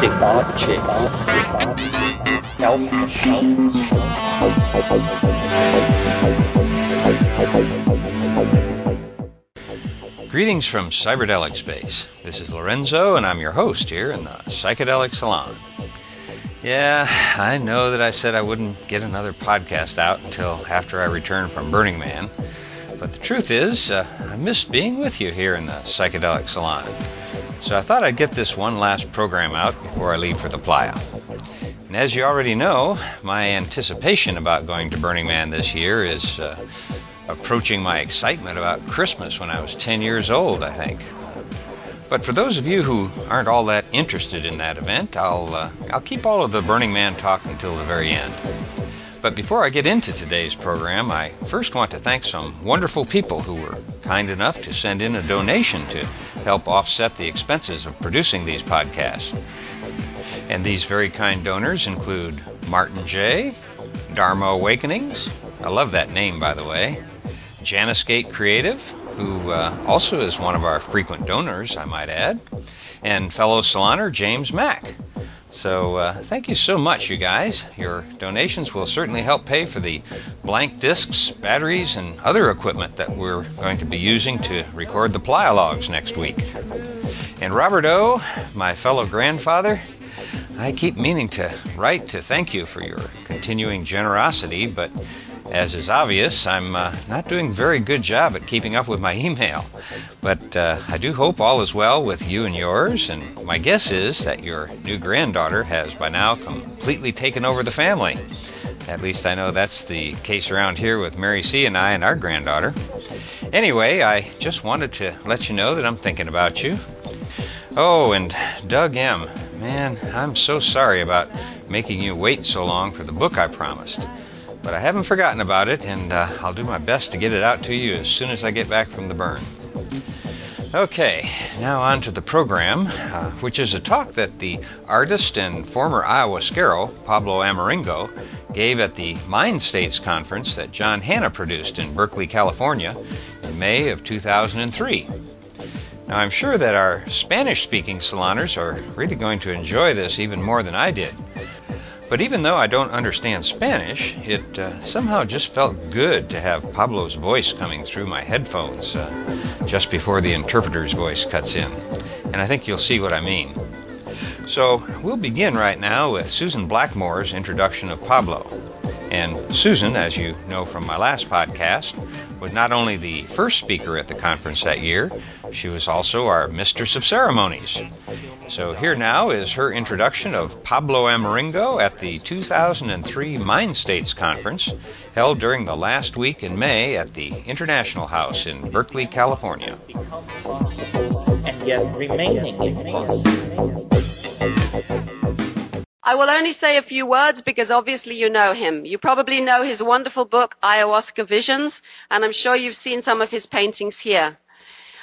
debauchery, Greetings from Cyberdelic Space. This is Lorenzo, and I'm your host here in the Psychedelic Salon. Yeah, I know that I said I wouldn't get another podcast out until after I return from Burning Man, but the truth is, uh, I missed being with you here in the Psychedelic Salon. So I thought I'd get this one last program out before I leave for the playa. And as you already know, my anticipation about going to Burning Man this year is uh, approaching my excitement about Christmas when I was 10 years old, I think. But for those of you who aren't all that interested in that event, I'll, uh, I'll keep all of the Burning Man talk until the very end. But before I get into today's program, I first want to thank some wonderful people who were kind enough to send in a donation to help offset the expenses of producing these podcasts. And these very kind donors include Martin J., Dharma Awakenings, I love that name by the way, Janice Gate Creative, who uh, also is one of our frequent donors, I might add, and fellow saloner James Mack. So uh, thank you so much, you guys. Your donations will certainly help pay for the blank discs, batteries, and other equipment that we're going to be using to record the Plyalogs next week. And Robert O., my fellow grandfather, I keep meaning to write to thank you for your continuing generosity, but as is obvious, I'm uh, not doing a very good job at keeping up with my email. But uh, I do hope all is well with you and yours, and my guess is that your new granddaughter has by now completely taken over the family. At least I know that's the case around here with Mary C. and I and our granddaughter. Anyway, I just wanted to let you know that I'm thinking about you. Oh, and Doug M. Man, I'm so sorry about making you wait so long for the book I promised. But I haven't forgotten about it, and uh, I'll do my best to get it out to you as soon as I get back from the burn. Okay, now on to the program, uh, which is a talk that the artist and former ayahuasquero, Pablo Amaringo, gave at the Mind States conference that Jon Hanna produced in Berkeley, California in May of 2003. Now, I'm sure that our Spanish speaking saloners are really going to enjoy this even more than I did. But even though I don't understand Spanish, it uh, somehow just felt good to have Pablo's voice coming through my headphones uh, just before the interpreter's voice cuts in. And I think you'll see what I mean. So we'll begin right now with Susan Blackmore's introduction of Pablo. And Susan, as you know from my last podcast, was not only the first speaker at the conference that year, she was also our Mistress of Ceremonies. So here now is her introduction of Pablo Amaringo at the 2003 Mind States Conference, held during the last week in May at the International House in Berkeley, California. And yet remaining I will only say a few words because obviously you know him. You probably know his wonderful book, Ayahuasca Visions, and I'm sure you've seen some of his paintings here.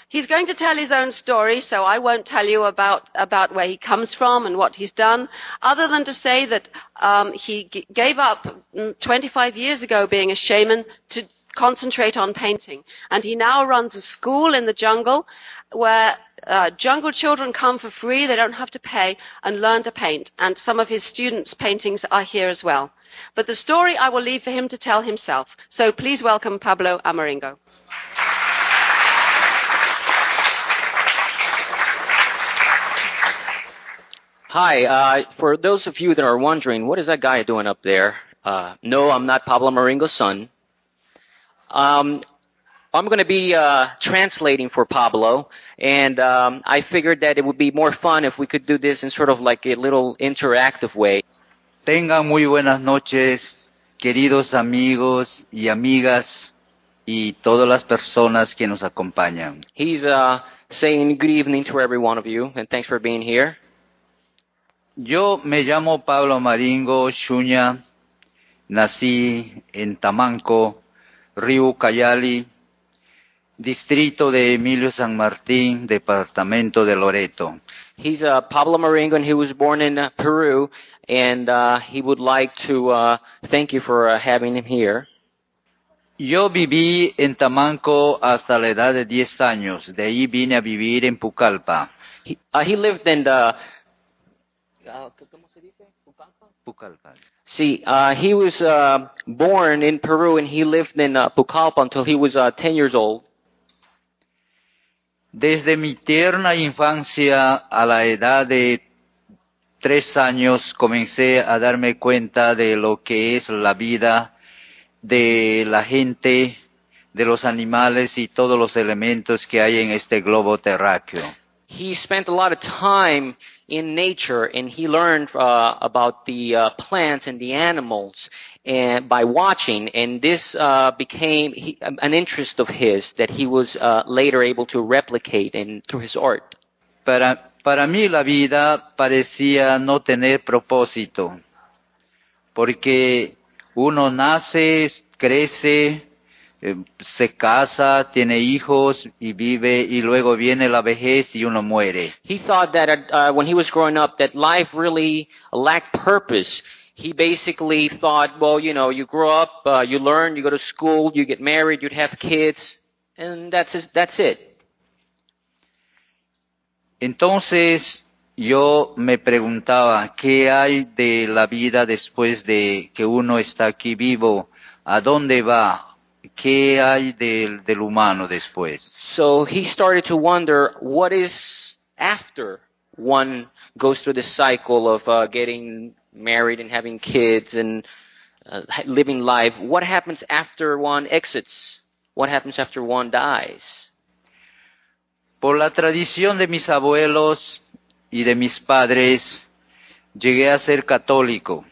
He's going to tell his own story, so I won't tell you about, about where he comes from and what he's done, other than to say that um, he g- gave up mm, 25 years ago being a shaman to concentrate on painting. And he now runs a school in the jungle where uh, jungle children come for free, they don't have to pay, and learn to paint. And some of his students' paintings are here as well. But the story I will leave for him to tell himself. So please welcome Pablo Amaringo. Hi, uh, for those of you that are wondering, what is that guy doing up there? Uh, no, I'm not Pablo Amaringo's son. Um, I'm going to be uh, translating for Pablo, and um, I figured that it would be more fun if we could do this in sort of like a little interactive way. Tengan muy buenas noches, queridos amigos y amigas y todas las personas que nos acompañan. He's uh, saying good evening to every one of you, and thanks for being here. Yo me llamo Pablo Amaringo Shuña, nací en Tamanco, Río Ucayali, distrito de Emilio San Martín, departamento de Loreto. He's uh, Pablo Amaringo, and he was born in uh, Peru, and uh, he would like to uh, thank you for uh, having him here. Yo viví en Tamanco hasta la edad de 10 años, de ahí vine a vivir en Pucallpa. He, uh, he lived in uh, ¿cómo se dice? Pucallpa. See, uh, he was uh, born in Peru and he lived in uh, Pucallpa until he was uh, 10 years old. Desde mi tierna infancia a la edad de tres años comencé a darme cuenta de lo que es la vida de la gente, de los animales y todos los elementos que hay en este globo terráqueo. He spent a lot of time in nature and he learned uh, about the uh, plants and the animals and by watching and this uh, became he, an interest of his that he was uh, later able to replicate in through his art. Para, para mí la vida parecía no tener propósito, porque uno nace, crece, se casa, tiene hijos y vive y luego viene la vejez y uno muere. He thought that uh, when he was growing up that life really lacked purpose. He basically thought, well, you know, you grow up, uh, you learn, you go to school, you get married, you'd have kids, and that's his, that's it. Entonces yo me preguntaba, ¿qué hay de la vida después de que uno está aquí vivo? ¿A dónde va? ¿Qué hay del, del humano después? So he started to wonder what is after one goes through this cycle of uh, getting married and having kids and uh, living life. What happens after one exits? What happens after one dies? Por la tradición de mis abuelos y de mis padres, llegué a ser católico.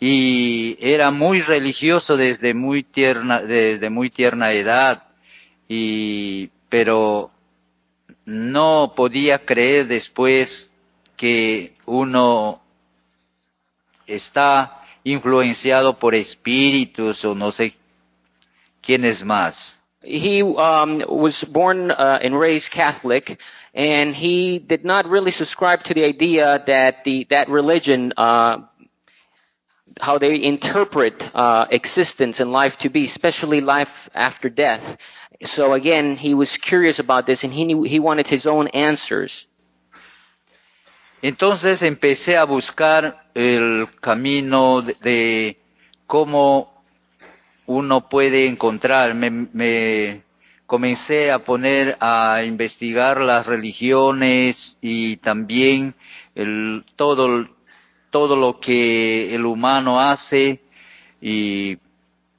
Y era muy religioso desde muy tierna, desde muy tierna edad, y, pero no podía creer después que uno está influenciado por espíritus o no sé quién es más. He um, was born uh, and raised Catholic, and he did not really subscribe to the idea that the that religion, uh, how they interpret uh, existence and life to be, especially life after death. So again, he was curious about this, and he knew, he wanted his own answers. Entonces empecé a buscar el camino de, de cómo uno puede encontrar. Me, me comencé a poner a investigar las religiones y también el, todo, todo lo que el humano hace y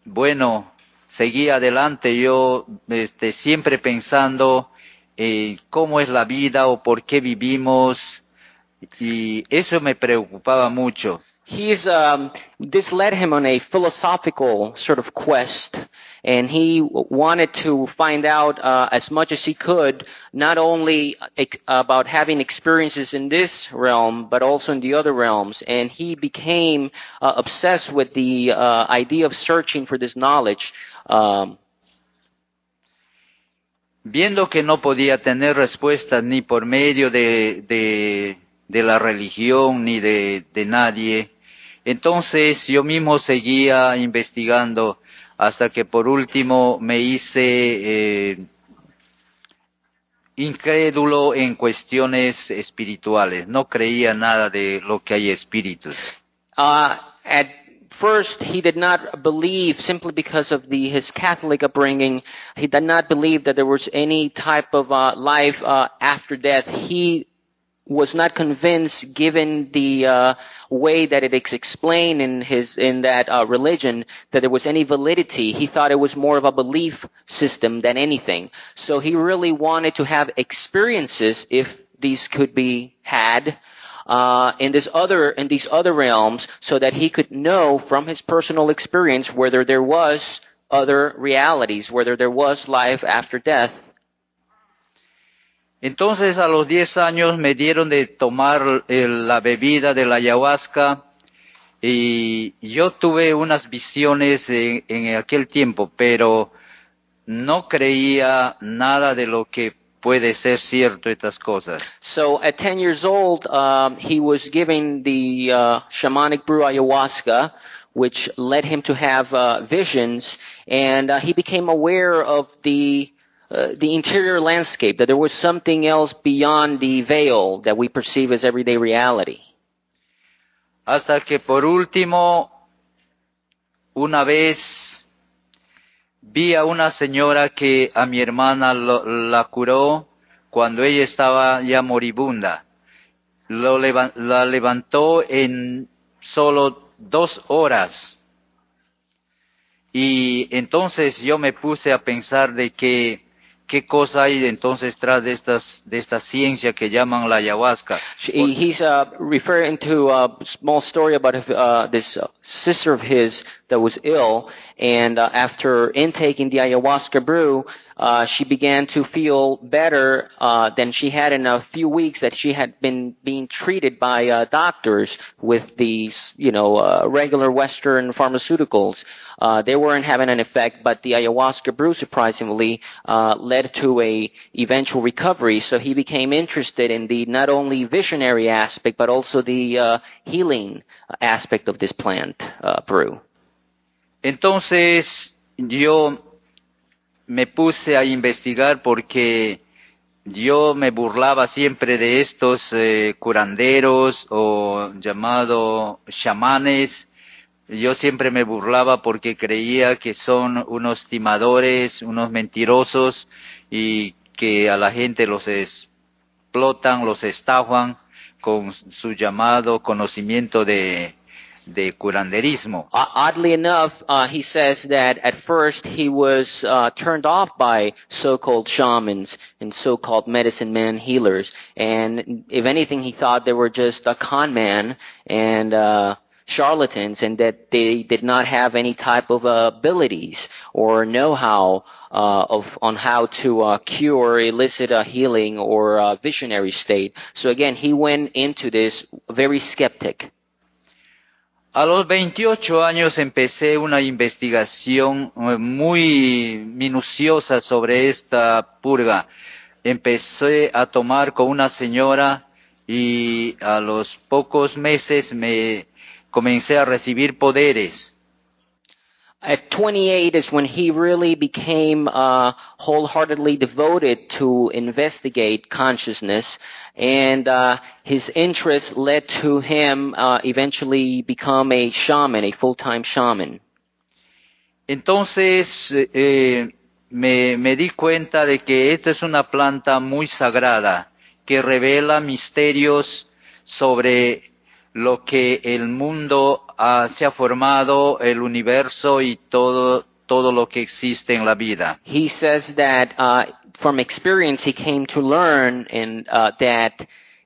bueno, seguí adelante yo este, siempre pensando eh, cómo es la vida o por qué vivimos y eso me preocupaba mucho. He's um, this led him on a philosophical sort of quest, and he wanted to find out uh, as much as he could, not only about having experiences in this realm, but also in the other realms. And he became uh, obsessed with the uh, idea of searching for this knowledge. Um, Viendo que no podía tener respuestas ni por medio de, de, de la religión ni de, de nadie, entonces yo mismo seguía investigando hasta que por último me hice eh, incrédulo en cuestiones espirituales. No creía nada de lo que hay espíritus. uh, at first, he did not believe simply because of the, his Catholic upbringing. He did not believe that there was any type of uh, life uh, after death. He was not convinced, given the uh, way that it is explained in his in that uh, religion, that there was any validity. He thought it was more of a belief system than anything. So he really wanted to have experiences, if these could be had, uh, in this other in these other realms, so that he could know from his personal experience whether there was other realities, whether there was life after death. Entonces a los 10 años me dieron de tomar el- la bebida de la ayahuasca y yo tuve unas visiones en, en aquel tiempo, pero no creía nada de lo que puede ser cierto estas cosas. So at 10 years old, um, he was given the uh, shamanic brew ayahuasca, which led him to have uh, visions, and uh, he became aware of the uh, the interior landscape, that there was something else beyond the veil that we perceive as everyday reality. Hasta que por último, una vez vi a una señora que a mi hermana lo- la curó cuando ella estaba ya moribunda. Lo la levantó en solo dos horas. Y entonces yo me puse a pensar de que qué cosa hay entonces tras de estas de esta ciencia que llaman la ayahuasca. She, he's uh, referring to a small story about uh, this uh, sister of his that was ill, and uh, after intaking the ayahuasca brew, uh, she began to feel better uh, than she had in a few weeks that she had been being treated by uh, doctors with these, you know, uh, regular Western pharmaceuticals. Uh, they weren't having an effect, but the ayahuasca brew, surprisingly, uh, led to a eventual recovery. So he became interested in the not only visionary aspect, but also the uh, healing aspect of this plant uh, brew. Entonces yo me puse a investigar porque yo me burlaba siempre de estos eh, curanderos o llamado chamanes. Yo siempre me burlaba porque creía que son unos timadores, unos mentirosos y que a la gente los explotan, los estafan con su llamado conocimiento de, de curanderismo. O- Oddly enough, uh, he says that at first he was uh, turned off by so-called shamans and so-called medicine man healers, and if anything, he thought they were just a con man and uh, charlatans, and that they did not have any type of uh, abilities or know-how uh, of on how to uh, cure, elicit a healing or a visionary state. So again, he went into this very skeptic. A los 28 años empecé una investigación eh, muy minuciosa sobre esta purga. Empecé a tomar con una señora y a los pocos meses me comencé a recibir poderes. At 28 is when he really became uh, wholeheartedly devoted to investigate consciousness, and uh, his interest led to him uh, eventually become a shaman, a full-time shaman. Entonces eh, me, me di cuenta de que esta es una planta muy sagrada que revela misterios sobre lo que el mundo ah, se ha formado, el universo y todo, todo lo que existe en la vida. He says that uh, from experience he came to learn and uh, that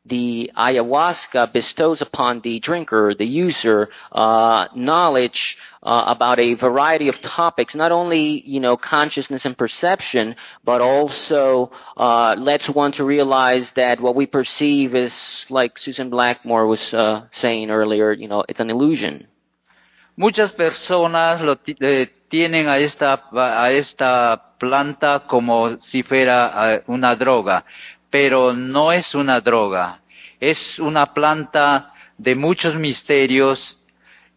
the ayahuasca bestows upon the drinker, the user, uh, knowledge uh, about a variety of topics, not only you know consciousness and perception, but also uh, lets one to realize that what we perceive is, like Susan Blackmore was uh, saying earlier, you know, it's an illusion. Muchas personas lo eh, tienen a esta, a esta planta como si fuera eh, una droga, pero no es una droga. Es una planta de muchos misterios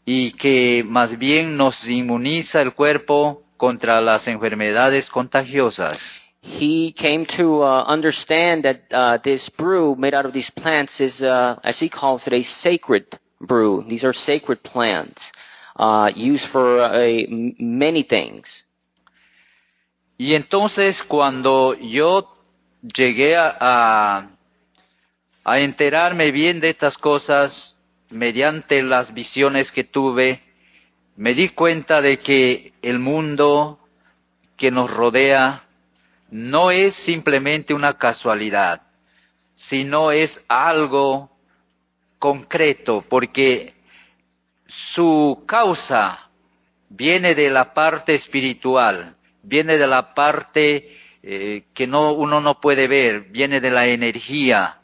y que más bien nos inmuniza el cuerpo contra las enfermedades contagiosas. he came to uh, understand that uh, this brew made out of these plants is, uh, as he calls it, a sacred brew. These are sacred plants uh, used for uh, many things. Y entonces cuando yo llegué a, enterarme bien de estas cosas, mediante las visiones que tuve, me di cuenta de que el mundo que nos rodea no es simplemente una casualidad, sino es algo concreto, porque su causa viene de la parte espiritual, viene de la parte eh, que no, uno no puede ver, viene de la energía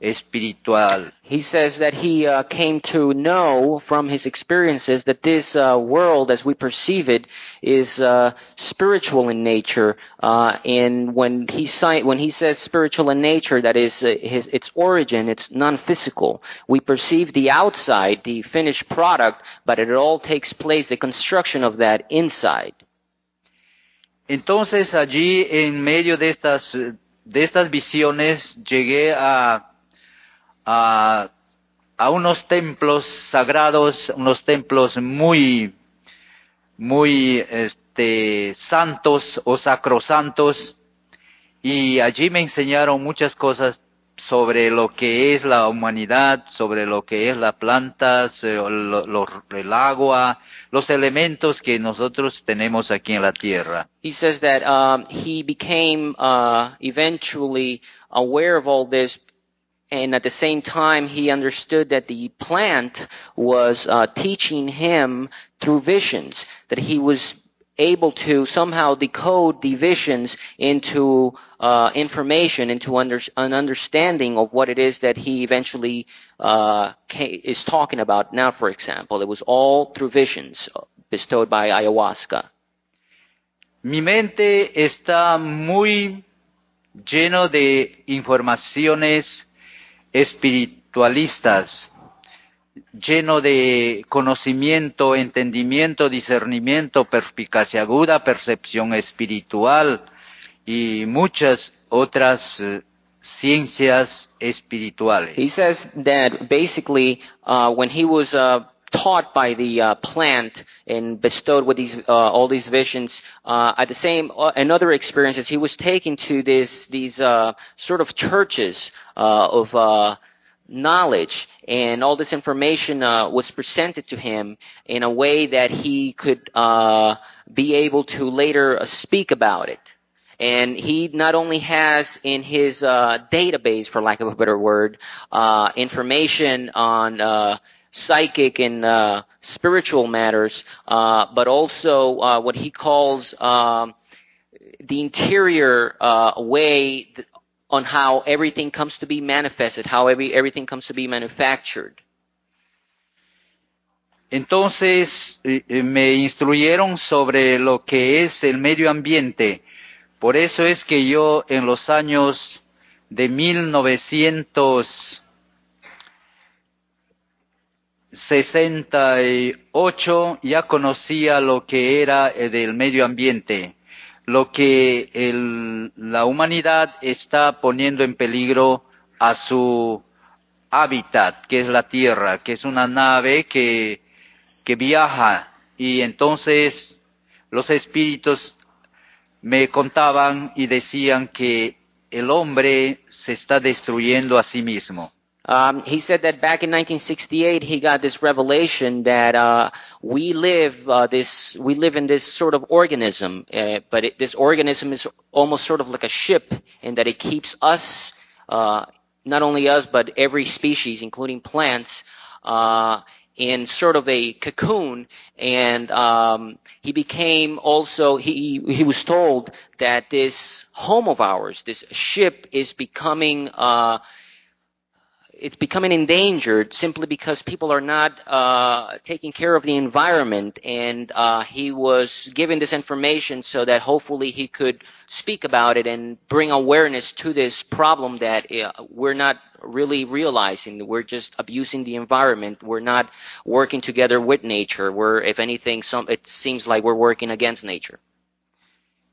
espiritual. He says that he uh, came to know from his experiences that this uh, world, as we perceive it, is uh, spiritual in nature. Uh, and when he si- when he says spiritual in nature, that is uh, his, its origin, it's non-physical. We perceive the outside, the finished product, but it all takes place, the construction of that inside. Entonces allí en medio de estas, de estas visiones llegué a, a, unos templos sagrados, unos templos muy, muy este, santos o sacrosantos. Y allí me enseñaron muchas cosas sobre lo que es la humanidad, sobre lo que es la planta, lo- lo- el agua, los elementos que nosotros tenemos aquí en la tierra. He says that um, he became uh, eventually aware of all this, and at the same time, he understood that the plant was uh, teaching him through visions, that he was able to somehow decode the visions into uh, information, into under, an understanding of what it is that he eventually uh, is talking about now, for example. It was all through visions bestowed by ayahuasca. Mi mente está muy lleno de informaciones espiritualistas, lleno de conocimiento, entendimiento, discernimiento, perspicacia aguda, percepción espiritual y muchas otras eh, ciencias espirituales. He says that basically, uh, when he was uh, taught by the uh, plant and bestowed with these uh, all these visions, uh, at the same uh, and other experiences, he was taken to this these uh, sort of churches uh, of uh, knowledge, and all this information uh, was presented to him in a way that he could uh, be able to later uh, speak about it. And he not only has in his uh, database, for lack of a better word, uh, information on uh, psychic and uh, spiritual matters, uh, but also uh, what he calls um, the interior uh, way th- on how everything comes to be manifested, how every, everything comes to be manufactured. Entonces eh, eh, me instruyeron sobre lo que es el medio ambiente. Por eso es que yo en los años de 1968 ya conocía lo que era eh, del medio ambiente, lo que la humanidad está poniendo en peligro a su hábitat, que es la Tierra, que es una nave que viaja. Y entonces los espíritus me contaban y decían que el hombre se está destruyendo a sí mismo. Um, he said that back in 1968 he got this revelation that uh, we live uh, this we live in this sort of organism, uh, but it, this organism is almost sort of like a ship in that it keeps us, uh, not only us but every species, including plants, uh, in sort of a cocoon. And um, he became also he he was told that this home of ours, this ship, is becoming. Uh, it's becoming endangered simply because people are not uh, taking care of the environment. And uh, he was given this information so that hopefully he could speak about it and bring awareness to this problem that uh, we're not really realizing. We're just abusing the environment. We're not working together with nature. We're, if anything, some, it seems like we're working against nature.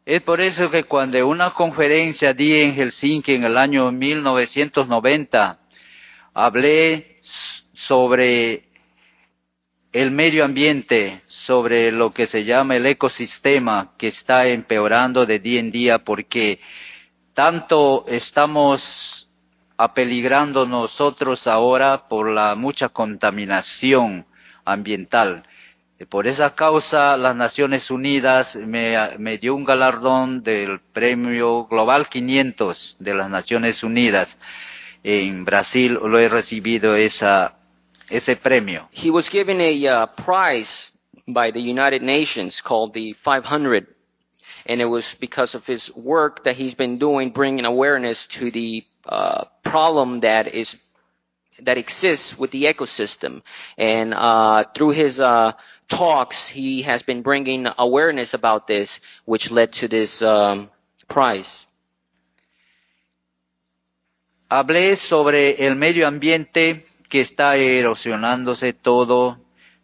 Es por eso que cuando una conferencia di en Helsinki en el año 1990, hablé sobre el medio ambiente, sobre lo que se llama el ecosistema que está empeorando de día en día porque tanto estamos apeligrando nosotros ahora por la mucha contaminación ambiental. Por esa causa, las Naciones Unidas me, me dio un galardón del premio Global 500 de las Naciones Unidas. En Brasil lo he recibido esa, ese premio. He was given a uh, prize by the United Nations called the 500, and it was because of his work that he's been doing, bringing awareness to the uh, problem that is that exists with the ecosystem. And uh, through his uh, talks, he has been bringing awareness about this, which led to this um, prize. Hablé sobre el medio ambiente que está erosionándose todo,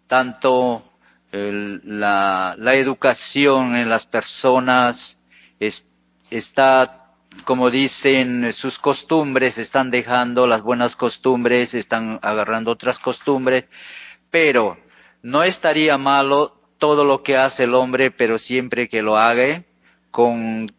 tanto la, educación en las personas, es- está, como dicen, sus costumbres, están dejando las buenas costumbres, están agarrando otras costumbres, pero no estaría malo todo lo que hace el hombre, pero siempre que lo haga con,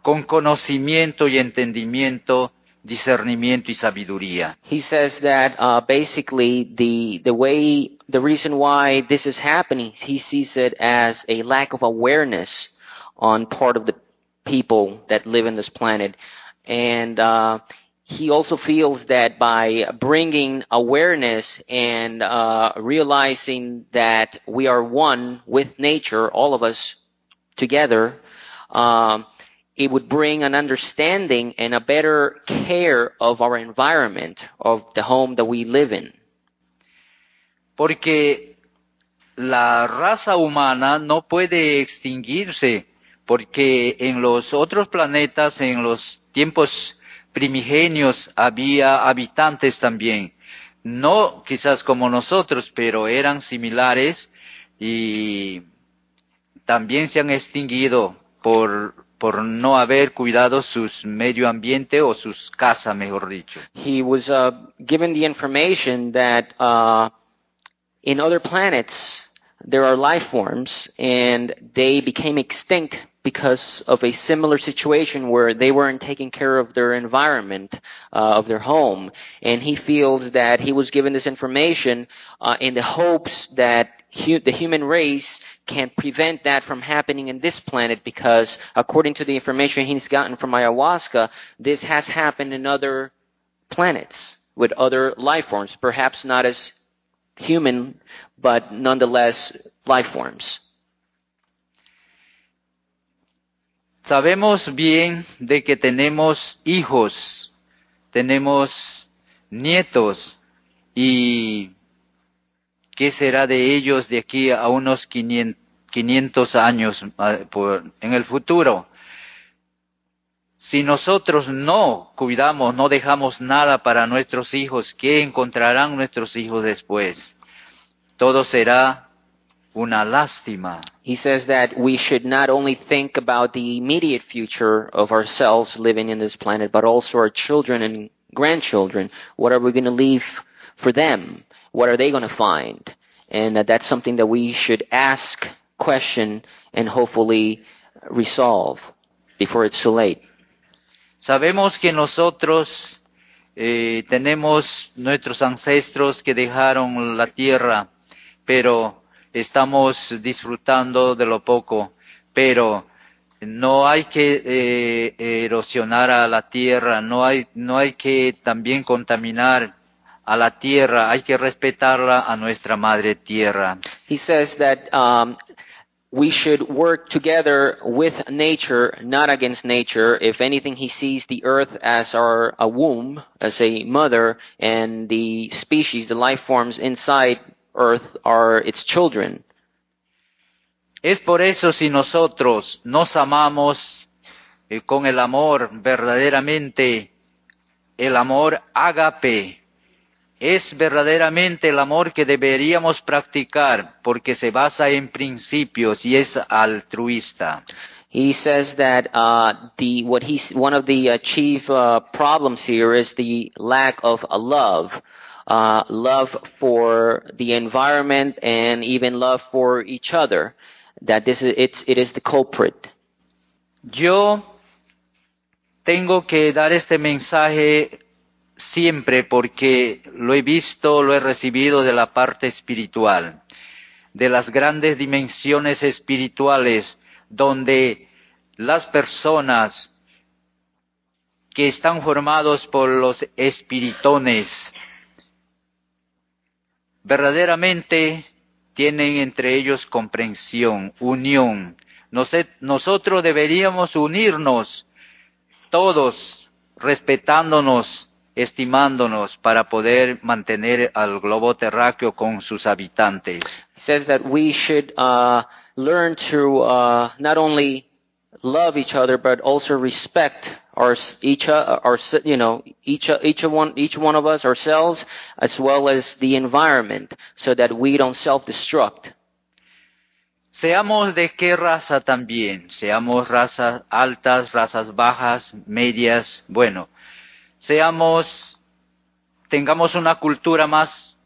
con conocimiento y entendimiento, discernimiento y sabiduría. He says that uh, basically the the way the reason why this is happening, he sees it as a lack of awareness on part of the people that live in this planet, and uh, he also feels that by bringing awareness and uh, realizing that we are one with nature, all of us together, um, it would bring an understanding and a better care of our environment, of the home that we live in. Porque la raza humana no puede extinguirse, porque en los otros planetas, en los tiempos primigenios, había habitantes también. No quizás como nosotros, pero eran similares y también se han extinguido por, por no haber cuidado medio ambiente o mejor dicho. He was uh, given the information that uh, in other planets there are life forms, and they became extinct because of a similar situation where they weren't taking care of their environment, uh, of their home. And he feels that he was given this information uh, in the hopes that hu- the human race can prevent that from happening in this planet because according to the information he's gotten from ayahuasca, this has happened in other planets with other life forms, perhaps not as human, but nonetheless life forms. Sabemos bien de que tenemos hijos, tenemos nietos y qué será de ellos de aquí a unos 500 años ah, en el futuro. Si nosotros no cuidamos, no dejamos nada para nuestros hijos, ¿qué encontrarán nuestros hijos después? Todo será una lástima. He says that we should not only think about the immediate future of ourselves living in this planet, but also our children and grandchildren. What are we going to leave for them? What are they going to find? And that's something that we should ask, question, and hopefully resolve before it's too late. Sabemos que nosotros eh, tenemos nuestros ancestros que dejaron la tierra, pero estamos disfrutando de lo poco, pero no hay que eh, erosionar a la tierra, no hay, no hay que también contaminar a la tierra, hay que respetarla a nuestra madre tierra. He says that um, we should work together with nature, not against nature. If anything, he sees the earth as our a womb, as a mother, and the species, the life forms inside earth are its children. Es por eso si nosotros nos amamos eh, con el amor verdaderamente, el amor ágape, es verdaderamente el amor que deberíamos practicar porque se basa en principios y es altruista. He says that uh, the what he's one of the uh, chief uh, problems here is the lack of a love, uh, love for the environment and even love for each other. That this is it's it is the culprit. Yo tengo que dar este mensaje siempre porque lo he visto, lo he recibido de la parte espiritual, de las grandes dimensiones espirituales donde las personas que están formados por los espiritones verdaderamente tienen entre ellos comprensión, unión. Nosotros deberíamos unirnos todos respetándonos, estimándonos para poder mantener al globo terráqueo con sus habitantes. He says that we should uh, learn to uh, not only love each other but also respect our each uh, our you know each each one each one of us ourselves as well as the environment so that we don't self-destruct. Seamos de qué raza también, seamos razas altas, razas bajas, medias, bueno, seamos, tengamos una cultura más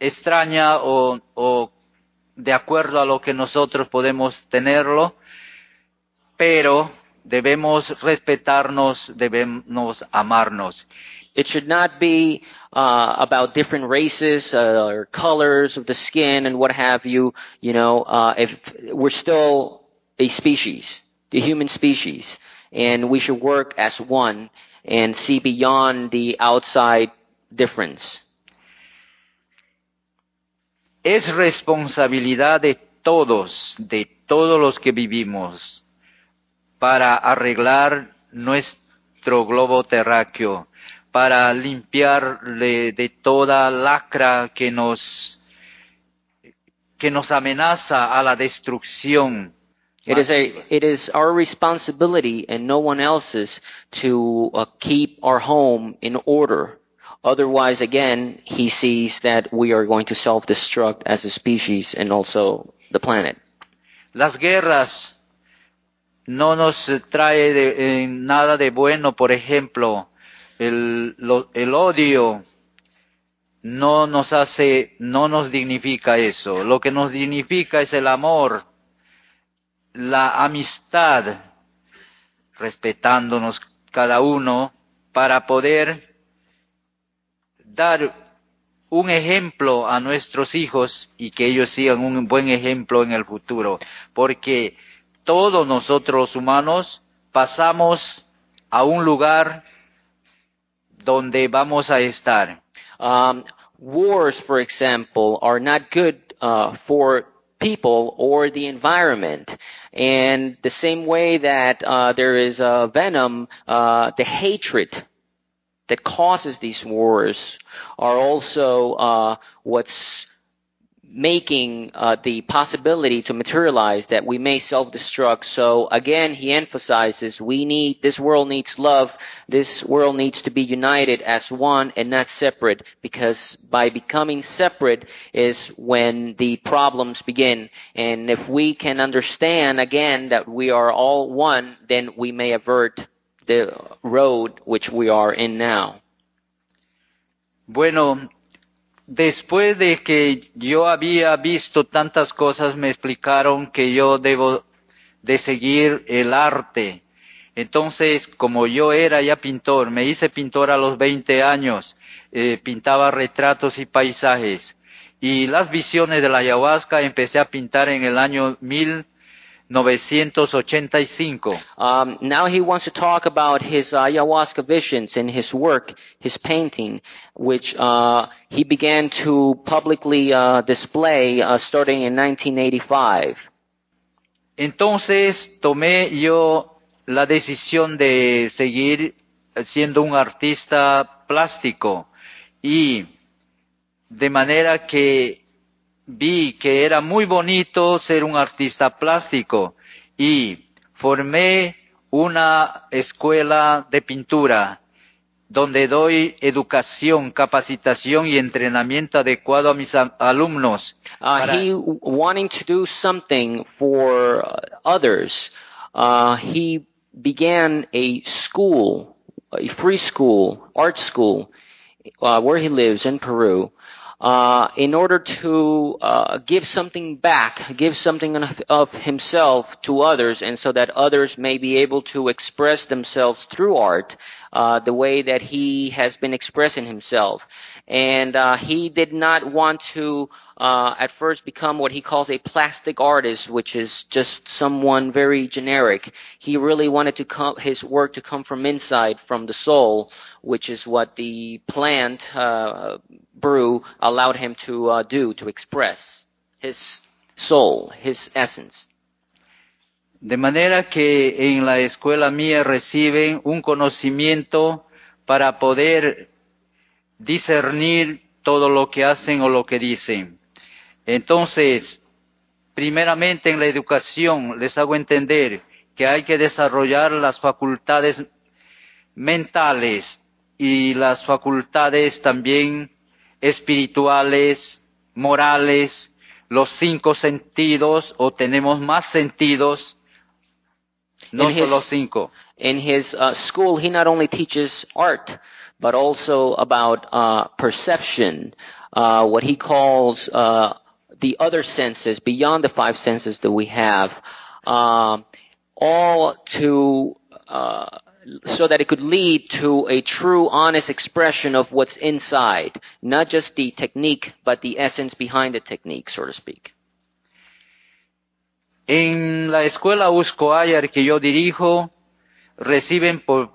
extraña o, o de acuerdo a lo que nosotros podemos tenerlo, pero debemos respetarnos, debemos amarnos. It should not be uh, about different races uh, or colors of the skin and what have you. You know, uh, if we're still a species, the human species, and we should work as one and see beyond the outside difference. Es responsabilidad de todos, de todos los que vivimos, para arreglar nuestro globo terráqueo, para limpiarle de toda lacra que nos que nos amenaza a la destrucción. It is a it is our responsibility and no one else's to uh, keep our home in order. Otherwise, again, he sees that we are going to self-destruct as a species and also the planet. Las guerras no nos trae de- eh, nada de bueno, por ejemplo, el, lo- el odio no nos hace, no nos dignifica eso. Lo que nos dignifica es el amor, la amistad, respetándonos cada uno para poder dar un ejemplo a nuestros hijos y que ellos sigan un buen ejemplo en el futuro. Porque todos nosotros humanos pasamos a un lugar donde vamos a estar. Um, wars, for example, are not good uh, for people or the environment. And the same way that uh, there is uh, venom, uh, the hatred that causes these wars are also uh, what's making uh, the possibility to materialize that we may self-destruct. So again, he emphasizes we need this world needs love. This world needs to be united as one and not separate, because by becoming separate is when the problems begin. And if we can understand again that we are all one, then we may avert the road which we are in now. Bueno, después de que yo había visto tantas cosas, me explicaron que yo debo de seguir el arte. Entonces, como yo era ya pintor, me hice pintor a los 20 años, eh, pintaba retratos y paisajes. Y las visiones de la ayahuasca empecé a pintar en el año 1985. Um, now he wants to talk about his uh, ayahuasca visions and his work, his painting, which uh, he began to publicly uh, display uh, starting in 1985. Entonces tomé yo la decisión de seguir siendo un artista plástico y de manera que vi que era muy bonito ser un artista plástico y formé una escuela de pintura donde doy educación, capacitación y entrenamiento adecuado a mis alumnos. Uh, he wanting to do something for others. Uh, he began a school, a free school, art school, uh, where he lives in Peru, uh, in order to uh, give something back, give something of, himself to others, and so that others may be able to express themselves through art uh, the way that he has been expressing himself. And uh, he did not want to uh, at first become what he calls a plastic artist, which is just someone very generic. He really wanted to come, his work to come from inside, from the soul, which is what the plant uh, brew allowed him to uh, do, to express his soul, his essence. De manera que en la escuela mía reciben un conocimiento para poder discernir todo lo que hacen o lo que dicen. Entonces, primeramente en la educación les hago entender que hay que desarrollar las facultades mentales y las facultades también espirituales, morales, los cinco sentidos o tenemos más sentidos, no In his- solo cinco. In his uh, school, he not only teaches art, but also about uh, perception, uh, what he calls uh, the other senses beyond the five senses that we have, um, all to uh, so that it could lead to a true, honest expression of what's inside, not just the technique, but the essence behind the technique, so to speak. En la escuela Usko-Ayar que yo dirijo, reciben por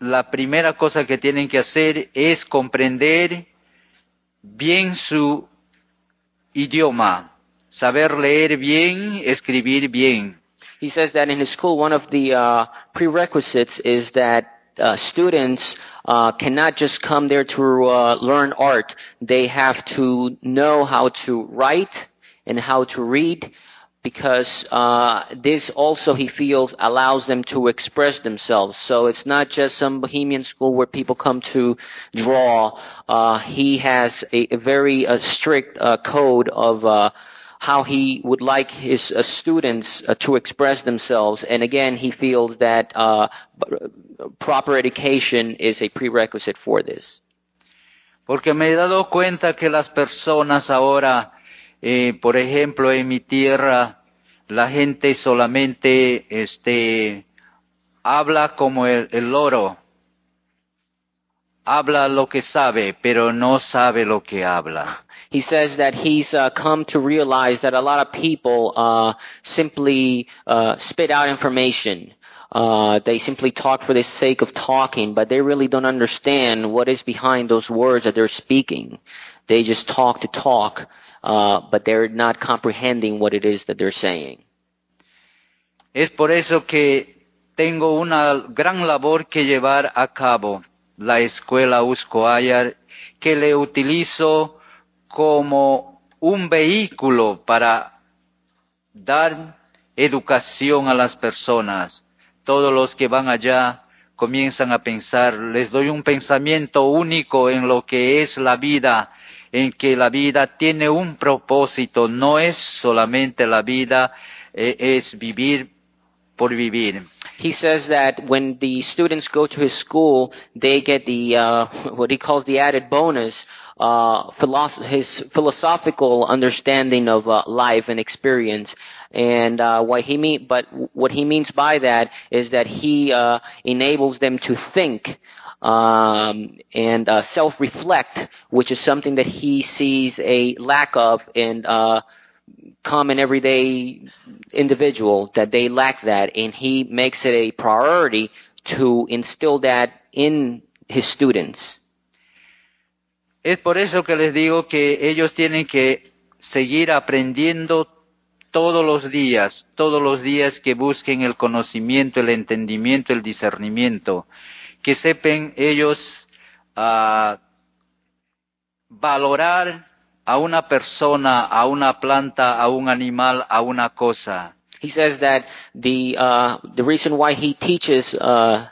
la primera cosa que tienen que hacer es comprender bien su idioma, saber leer bien, escribir bien. He says that in his school, one of the uh, prerequisites is that uh, students uh, cannot just come there to uh, learn art. They have to know how to write and how to read because uh, this also, he feels, allows them to express themselves. So it's not just some bohemian school where people come to draw. Uh, he has a, a very uh, strict uh, code of uh, how he would like his uh, students to express themselves. And again, he feels that proper education is a prerequisite for this. Porque me he dado cuenta que las personas ahora, eh, por ejemplo, en mi tierra, la gente solamente este, habla como el, el loro. Habla lo que sabe, pero no sabe lo que habla. He says that he's uh, come to realize that a lot of people uh, simply uh, spit out information. Uh, they simply talk for the sake of talking, but they really don't understand what is behind those words that they're speaking. They just talk to talk, uh, but they're not comprehending what it is that they're saying. Es por eso que tengo una gran labor que llevar a cabo, la escuela Uscoayar, que le utilizo como un vehículo para dar educación a las personas. Todos los que van allá comienzan a pensar, les doy un pensamiento único en lo que es la vida, en que la vida tiene un propósito, no es solamente la vida, eh, es vivir por vivir. He says that when the students go to his school, they get the uh, what he calls the added bonus, uh, philosoph- his philosophical understanding of uh, life and experience. And uh, what he mean, but what he means by that is that he uh, enables them to think um, and uh, self-reflect, which is something that he sees a lack of in uh, common everyday individual that they lack that and he makes it a priority to instill that in his students. Es por eso que les digo que ellos tienen que seguir aprendiendo todos los días, todos los días que busquen el conocimiento, el entendimiento, el discernimiento, que sepan ellos ah, valorar a una persona, a una planta, a un animal, a una cosa. He says that the uh, the reason why he teaches uh,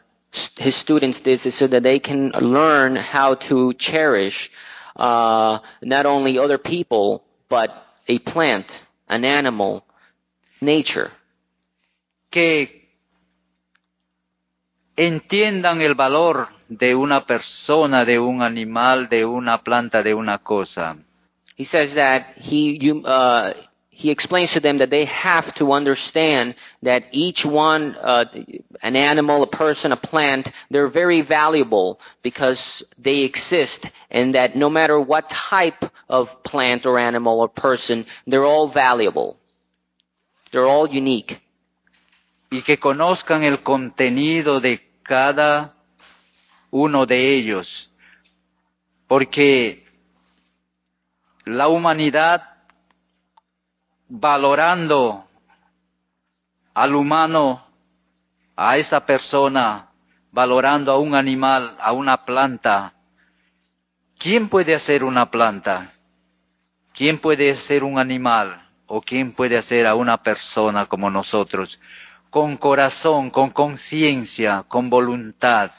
his students this is so that they can learn how to cherish uh, not only other people but a plant, an animal, nature. que entiendan el valor de una persona, de un animal, de una planta, de una cosa. He says that he you, uh, he explains to them that they have to understand that each one, uh, an animal, a person, a plant, they're very valuable because they exist, and that no matter what type of plant or animal or person, they're all valuable. They're all unique. y que conozcan el contenido de cada uno de ellos, porque la humanidad valorando al humano, a esa persona, valorando a un animal, a una planta, ¿quién puede hacer una planta? ¿Quién puede ser un animal? ¿O quién puede hacer a una persona como nosotros? Con corazón, con conciencia, con voluntad.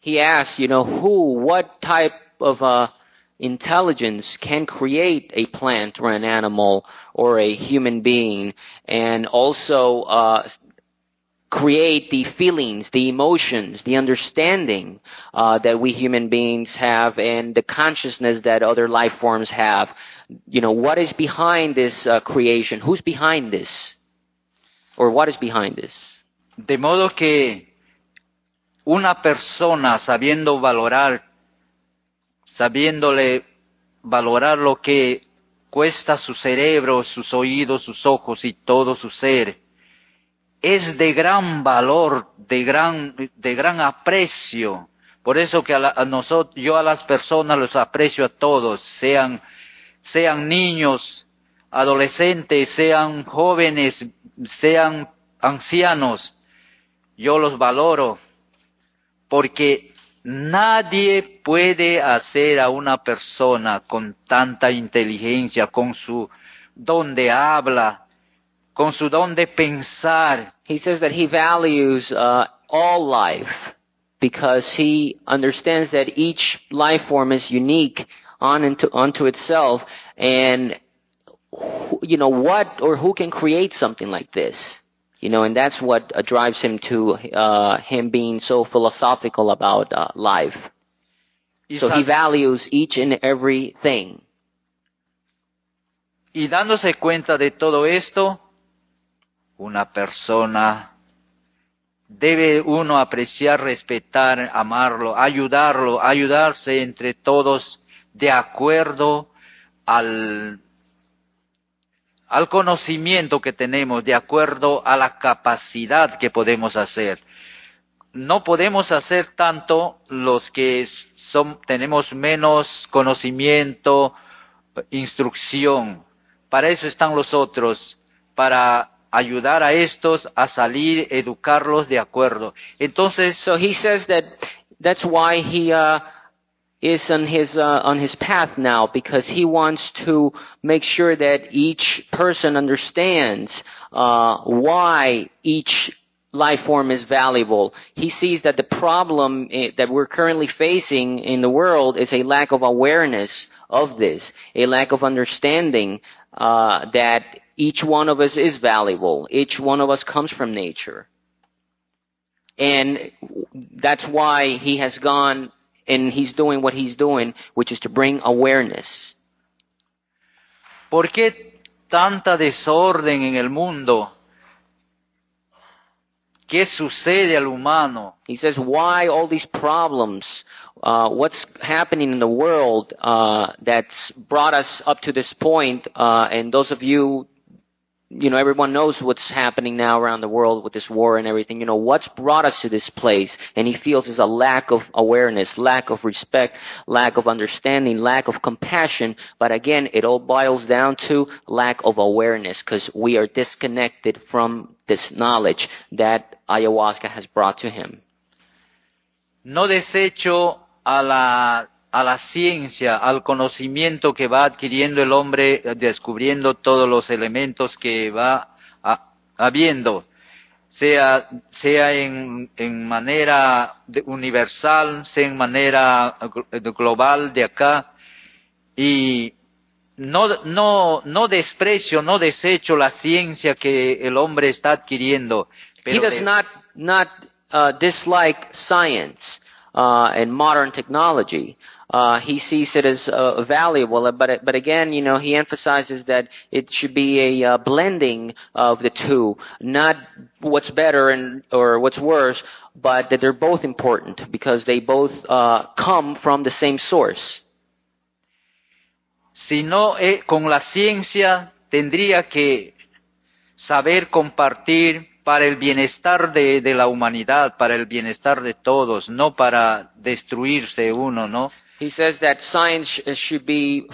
He asks, you know, who, what type of uh, intelligence can create a plant or an animal or a human being and also uh, create the feelings, the emotions, the understanding uh, that we human beings have and the consciousness that other life forms have. You know, what is behind this uh, creation? Who's behind this? Or what is behind this? De modo que una persona sabiendo valorar, sabiéndole valorar lo que cuesta su cerebro, sus oídos, sus ojos y todo su ser, es de gran valor, de gran, de gran aprecio. Por eso que a, la- a nosotros, yo a las personas los aprecio a todos, sean, sean niños, adolescentes, sean jóvenes, sean ancianos, yo los valoro, porque nadie puede hacer a una persona con tanta inteligencia, con su don de habla, con su don de pensar, He says that he values uh, all life because he understands that each life form is unique on into, unto itself, and you know what or who can create something like this. You know, and that's what uh, drives him to uh, him being so philosophical about uh, life. So he values each and every thing. y dándose cuenta de todo esto, una persona debe uno apreciar, respetar, amarlo, ayudarlo, ayudarse entre todos de acuerdo al, al conocimiento que tenemos, de acuerdo a la capacidad que podemos hacer. No podemos hacer tanto los que tenemos menos conocimiento, instrucción. Para eso están los otros, para ayudar a estos a salir, educarlos de acuerdo. Entonces, So he says that that's why he uh, is on his uh, on his path now because he wants to make sure that each person understands uh, why each life form is valuable. He sees that the problem eh, that we're currently facing in the world is a lack of awareness of this, a lack of understanding uh, that each one of us is valuable. Each one of us comes from nature. And that's why he has gone and he's doing what he's doing, which is to bring awareness. ¿por qué tanta desorden en el mundo? ¿Qué sucede al humano? He says, why all these problems? Uh, what's happening in the world uh, that's brought us up to this point? Uh, and those of you, you know, everyone knows what's happening now around the world with this war and everything. You know, what's brought us to this place? And he feels is a lack of awareness, lack of respect, lack of understanding, lack of compassion. But again, it all boils down to lack of awareness because we are disconnected from this knowledge that ayahuasca has brought to him. No desecho a la, a la ciencia, al conocimiento que va adquiriendo el hombre, descubriendo todos los elementos que va a- habiendo, sea, sea en, en manera universal, sea en manera glo- global de acá, y no, no, no desprecio, no desecho la ciencia que el hombre está adquiriendo. He pero does de- not not uh, dislike science uh, and modern technology. Uh, he sees it as uh, valuable, but but again, you know, he emphasizes that it should be a uh, blending of the two, not what's better and or what's worse, but that they're both important because they both uh, come from the same source. sino eh, con la ciencia tendría que saber compartir para el bienestar de, de la humanidad, para el bienestar de todos, no para destruirse uno, ¿no? He says that science sh- should be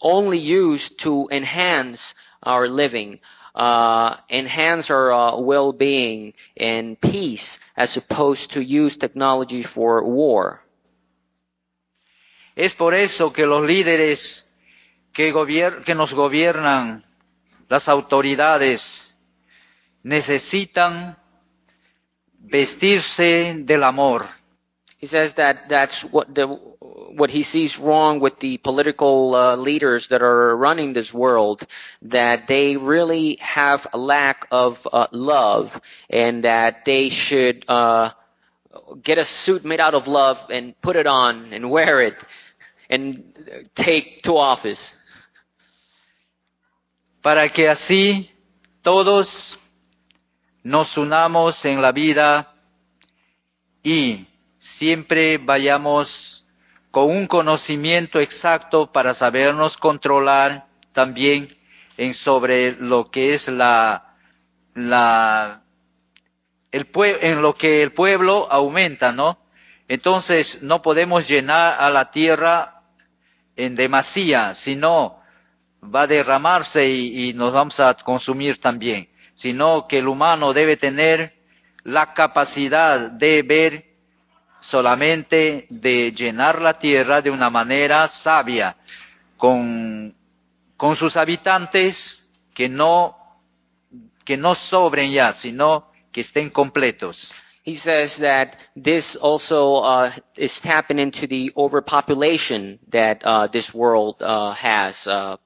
only used to enhance our living, uh, enhance our uh, well-being and peace, as opposed to use technology for war. Es por eso que los líderes que, gobier- que nos gobiernan, las autoridades, necesitan vestirse del amor. He says that that's what the what he sees wrong with the political uh, leaders that are running this world. That they really have a lack of uh, love, and that they should uh, get a suit made out of love and put it on and wear it and take to office. para que así todos nos unamos en la vida y siempre vayamos con un conocimiento exacto para sabernos controlar también en sobre lo que es la la el pue- en lo que el pueblo aumenta, ¿no? Entonces no podemos llenar a la tierra en demasía, sino va a derramarse y, y nos vamos a consumir también, sino que el humano debe tener la capacidad de ver solamente de llenar la tierra de una manera sabia, con, con sus habitantes que no, que no sobren ya, sino que estén completos. He says that this also uh, is tapping into the overpopulation that uh, this world uh, has. Uh,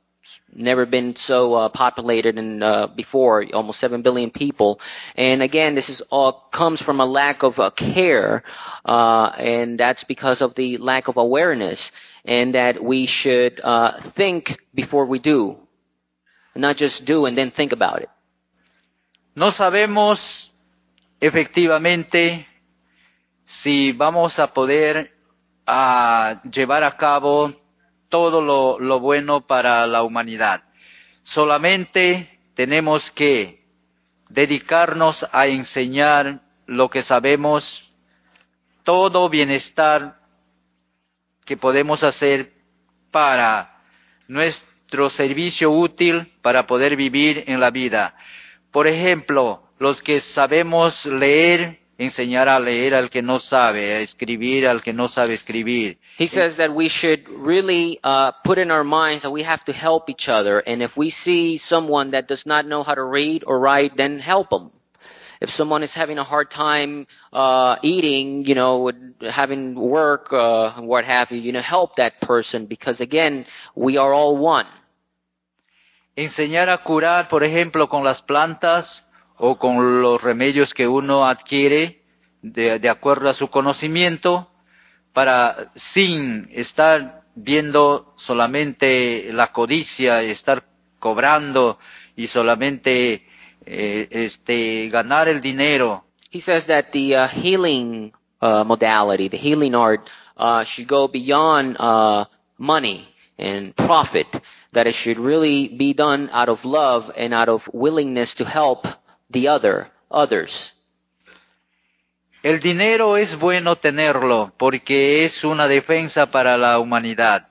never been so uh, populated in, uh, before, almost 7 billion people. And again, this is all comes from a lack of uh, care, uh, and that's because of the lack of awareness, and that we should uh, think before we do, not just do and then think about it. No sabemos efectivamente si vamos a poder ah, llevar a cabo todo lo, lo bueno para la humanidad. Solamente tenemos que dedicarnos a enseñar lo que sabemos, todo bienestar que podemos hacer para nuestro servicio útil para poder vivir en la vida. Por ejemplo, los que sabemos leer, enseñar a leer al que no sabe, a escribir al que no sabe escribir. He says that we should really uh, put in our minds that we have to help each other, and if we see someone that does not know how to read or write, then help them. If someone is having a hard time uh, eating, you know, having work, uh, what have you, you know, help that person because again, we are all one. Enseñar a curar, por ejemplo, con las plantas o con los remedios que uno adquiere de, de acuerdo a su conocimiento, para sin estar viendo solamente la codicia, estar cobrando y solamente eh, este ganar el dinero. He says that the uh, healing uh, modality, the healing art, uh, should go beyond uh, money and profit. That it should really be done out of love and out of willingness to help the other, others. El dinero es bueno tenerlo porque es una defensa para la humanidad,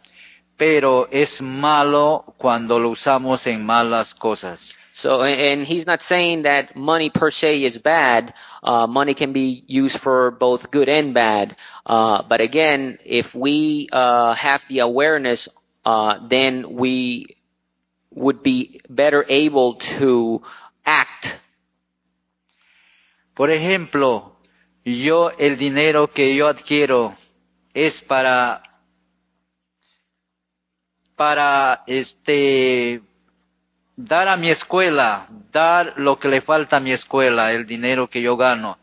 pero es malo cuando lo usamos en malas cosas. So, and he's not saying that money per se is bad. Uh, money can be used for both good and bad. Uh, but again, if we uh, have the awareness, uh, then we would be better able to act. Por ejemplo, yo el dinero que yo adquiero es para para este dar a mi escuela, dar lo que le falta a mi escuela, el dinero que yo gano.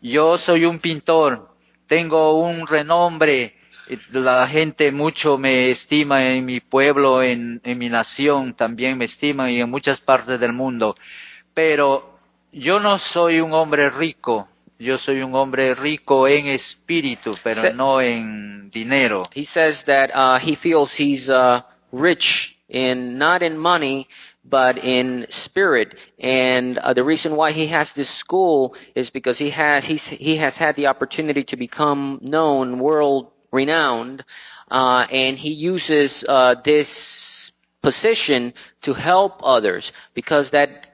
Yo soy un pintor, tengo un renombre, la gente mucho me estima en mi pueblo, en, en mi nación, también me estima y en muchas partes del mundo. Pero yo no soy un hombre rico, yo soy un hombre rico en espíritu, pero Se- no en dinero. He says that uh, he feels he's uh, rich in not in money but in spirit, and uh, the reason why he has this school is because he has he's, he has had the opportunity to become known, world renowned, uh, and he uses uh, this position to help others because that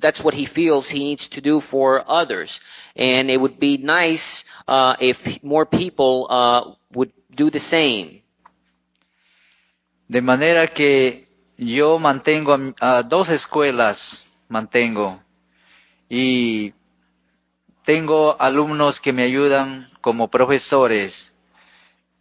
that's what he feels he needs to do for others. And it would be nice uh, if more people uh, would do the same. De manera que yo mantengo a, dos escuelas, mantengo. Y tengo alumnos que me ayudan como profesores.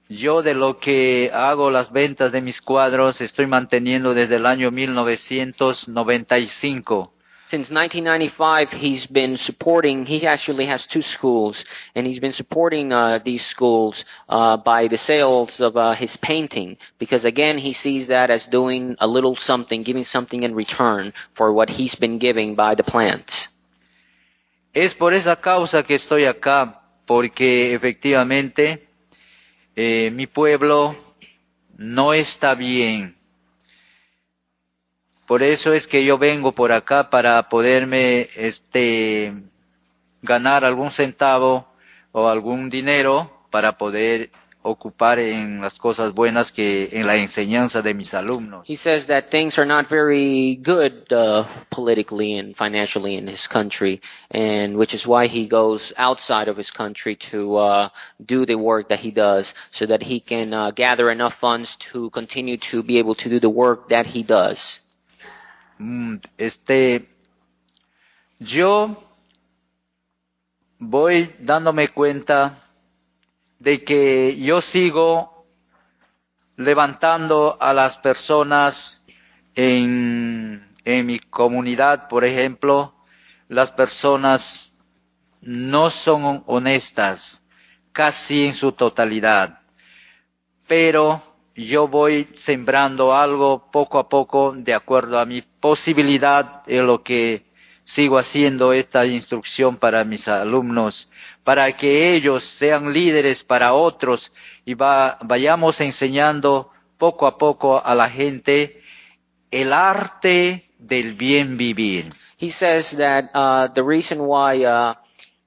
Yo de lo que hago las ventas de mis cuadros estoy manteniendo desde el año 1995. Since 1995, he's been supporting, he actually has two schools, and he's been supporting uh, these schools uh, by the sales of uh, his painting, because again, he sees that as doing a little something, giving something in return for what he's been giving by the plants. Es por esa causa que estoy acá, porque efectivamente eh, mi pueblo no está bien. Por eso es que yo vengo por acá para poderme este ganar algún centavo o algún dinero para poder ocupar en las cosas buenas que en la enseñanza de mis alumnos. He says that things are not very good uh, politically and financially in his country, and which is why he goes outside of his country to uh, do the work that he does, so that he can uh, gather enough funds to continue to be able to do the work that he does. Mm, Este, yo voy dándome cuenta de que yo sigo levantando a las personas en, en mi comunidad, por ejemplo, las personas no son honestas casi en su totalidad, pero yo voy sembrando algo poco a poco de acuerdo a mi posibilidad en lo que sigo haciendo esta instrucción para mis alumnos, para que ellos sean líderes para otros y va- vayamos enseñando poco a poco a la gente el arte del bien vivir. He says that uh, the reason why uh,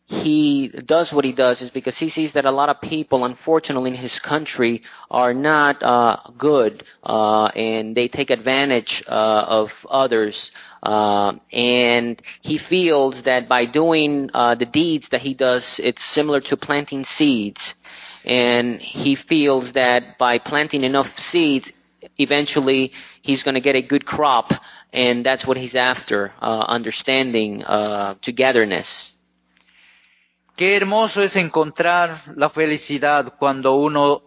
he does what he does is because he sees that a lot of people, unfortunately, in his country are not uh, good, uh, and they take advantage uh, of others. Uh, and he feels that by doing uh, the deeds that he does, it's similar to planting seeds. And he feels that by planting enough seeds, eventually he's going to get a good crop, and that's what he's after, uh, understanding, uh, togetherness. Qué hermoso es encontrar la felicidad cuando uno,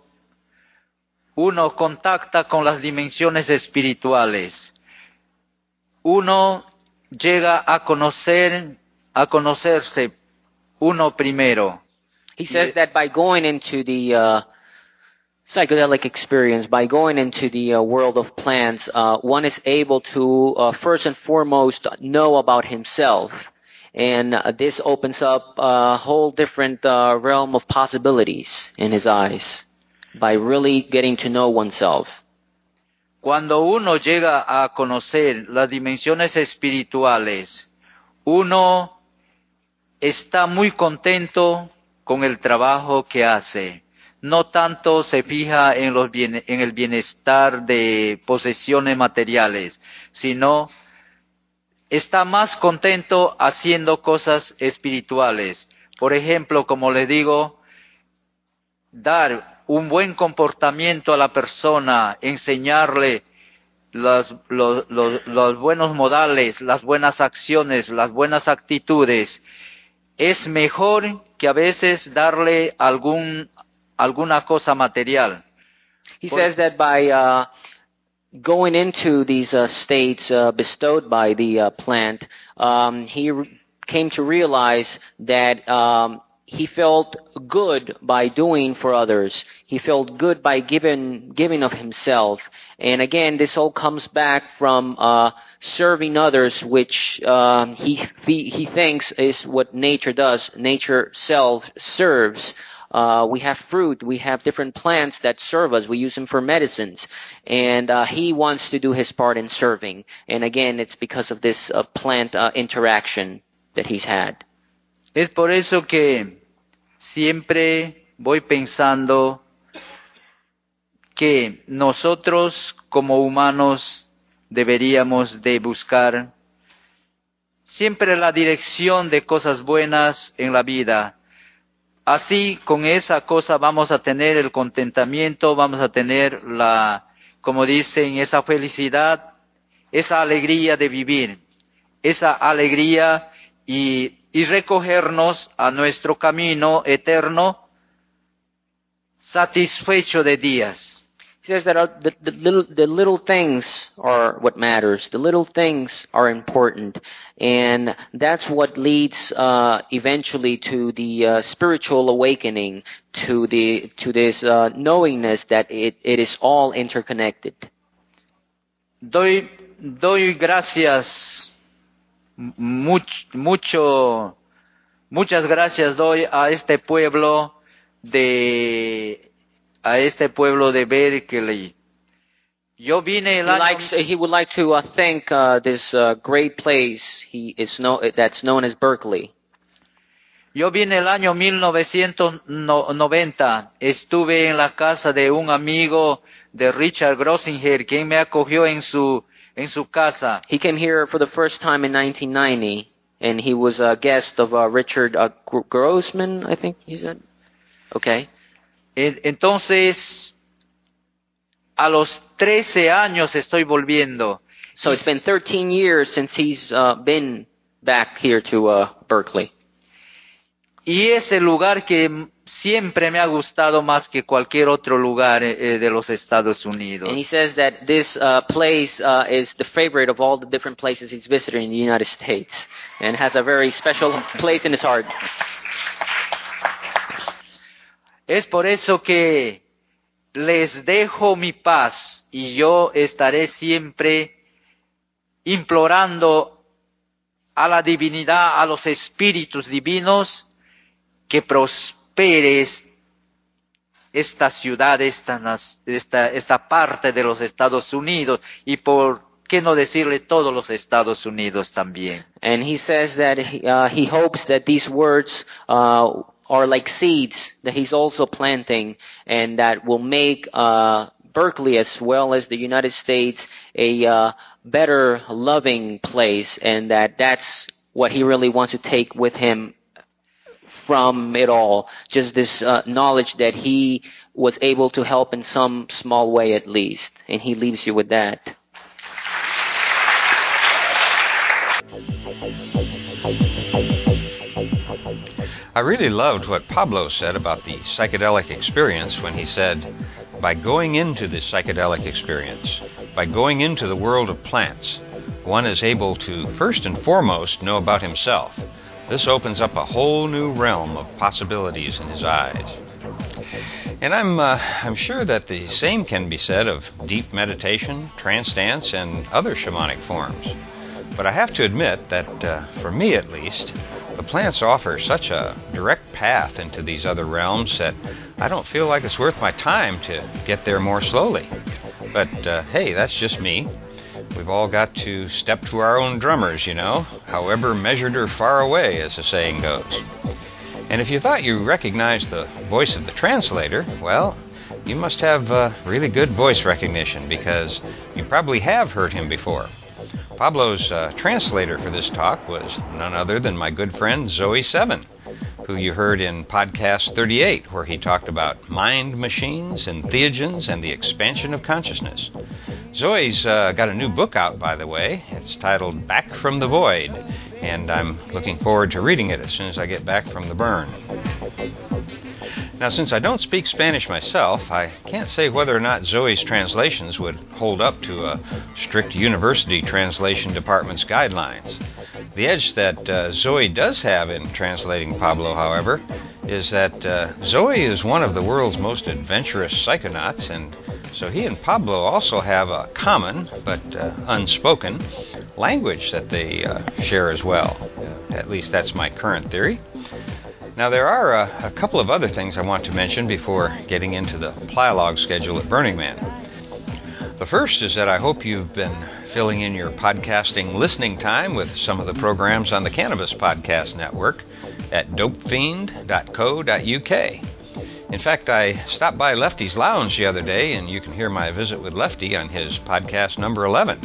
uno contacta con las dimensiones espirituales. Uno llega a conocer, a conocerse uno primero. He says that by going into the uh, psychedelic experience, by going into the uh, world of plants, uh, one is able to uh, first and foremost know about himself. And uh, this opens up a whole different uh, realm of possibilities in his eyes by really getting to know oneself. Cuando uno llega a conocer las dimensiones espirituales, uno está muy contento con el trabajo que hace. No tanto se fija en, los bien- en el bienestar de posesiones materiales, sino está más contento haciendo cosas espirituales. Por ejemplo, como le digo, dar un buen comportamiento a la persona, enseñarle los, los- los- los buenos modales, las buenas acciones, las buenas actitudes, es mejor que a veces darle algún, alguna cosa material. He Por- says that by uh, going into these uh, states uh, bestowed by the uh, plant, um, he r- came to realize that um, he felt good by doing for others. He felt good by giving giving of himself. And again, this all comes back from uh, serving others, which um, he he he thinks is what nature does. Nature self serves. Uh, we have fruit. We have different plants that serve us. We use them for medicines. And uh, he wants to do his part in serving. And again, it's because of this uh, plant uh, interaction that he's had. Es por eso que siempre voy pensando que nosotros como humanos deberíamos de buscar siempre la dirección de cosas buenas en la vida. Así, con esa cosa vamos a tener el contentamiento, vamos a tener la, como dicen, esa felicidad, esa alegría de vivir, esa alegría y y recogernos a nuestro camino eterno satisfecho de días. He says that uh, the, the, little, the little things are what matters. The little things are important. And that's what leads uh, eventually to the uh, spiritual awakening, to, the, to this uh, knowingness that it, it is all interconnected. Doy, doy gracias, much, mucho, muchas gracias doy a este pueblo de a este pueblo de Berkeley. Yo vine el He, año, likes, he would like to uh, thank uh, this uh, great place he is know, that's known as Berkeley. yo vine el año 1990. Estuve en la casa de un amigo de Richard Grossinger, quien me acogió en su en su casa. He came here for the first time in 1990, and he was a guest of uh, Richard uh, Grossman, I think he said. Okay. En- Entonces, a los 13 años estoy volviendo. So it's been 13 years since he's uh, been back here to uh, Berkeley. Y es el lugar que siempre me ha gustado más que cualquier otro lugar eh, eh, de los Estados Unidos. And he says that this uh, place uh, is the favorite of all the different places he's visited in the United States and has a very special place in his heart. Es por eso que les dejo mi paz y yo estaré siempre implorando a la divinidad, a los espíritus divinos, que prospere es- esta ciudad, esta, esta, esta parte de los Estados Unidos y por qué no decirle todos los Estados Unidos también. And he says that he, uh, he hopes that these words uh, are like seeds that he's also planting and that will make uh, Berkeley as well as the United States a uh, better loving place and that that's what he really wants to take with him from it all. Just this uh, knowledge that he was able to help in some small way at least. And he leaves you with that. I really loved what Pablo said about the psychedelic experience when he said, by going into the psychedelic experience, by going into the world of plants, one is able to first and foremost know about himself. This opens up a whole new realm of possibilities in his eyes. And I'm, uh, I'm sure that the same can be said of deep meditation, trance dance, and other shamanic forms. But I have to admit that, uh, for me at least, the plants offer such a direct path into these other realms that I don't feel like it's worth my time to get there more slowly. But uh, hey, that's just me. We've all got to step to our own drummers, you know, however measured or far away, as the saying goes. And if you thought you recognized the voice of the translator, well, you must have uh, really good voice recognition because you probably have heard him before. Pablo's uh, translator for this talk was none other than my good friend Zoe Seven, who you heard in podcast 38, where he talked about mind machines and theogens and the expansion of consciousness. Zoe's uh, got a new book out, by the way. It's titled Back from the Void, and I'm looking forward to reading it as soon as I get back from the burn. Now, since I don't speak Spanish myself, I can't say whether or not Zoe's translations would hold up to a strict university translation department's guidelines. The edge that uh, Zoe does have in translating Pablo, however, is that uh, Zoe is one of the world's most adventurous psychonauts, and so he and Pablo also have a common but uh, unspoken language that they uh, share as well. At least that's my current theory. Now, there are uh, a couple of other things I want to mention before getting into the Plialog schedule at Burning Man. The first is that I hope you've been filling in your podcasting listening time with some of the programs on the Cannabis Podcast Network at dopefiend.co.uk. In fact, I stopped by Lefty's Lounge the other day, and you can hear my visit with Lefty on his podcast number 11.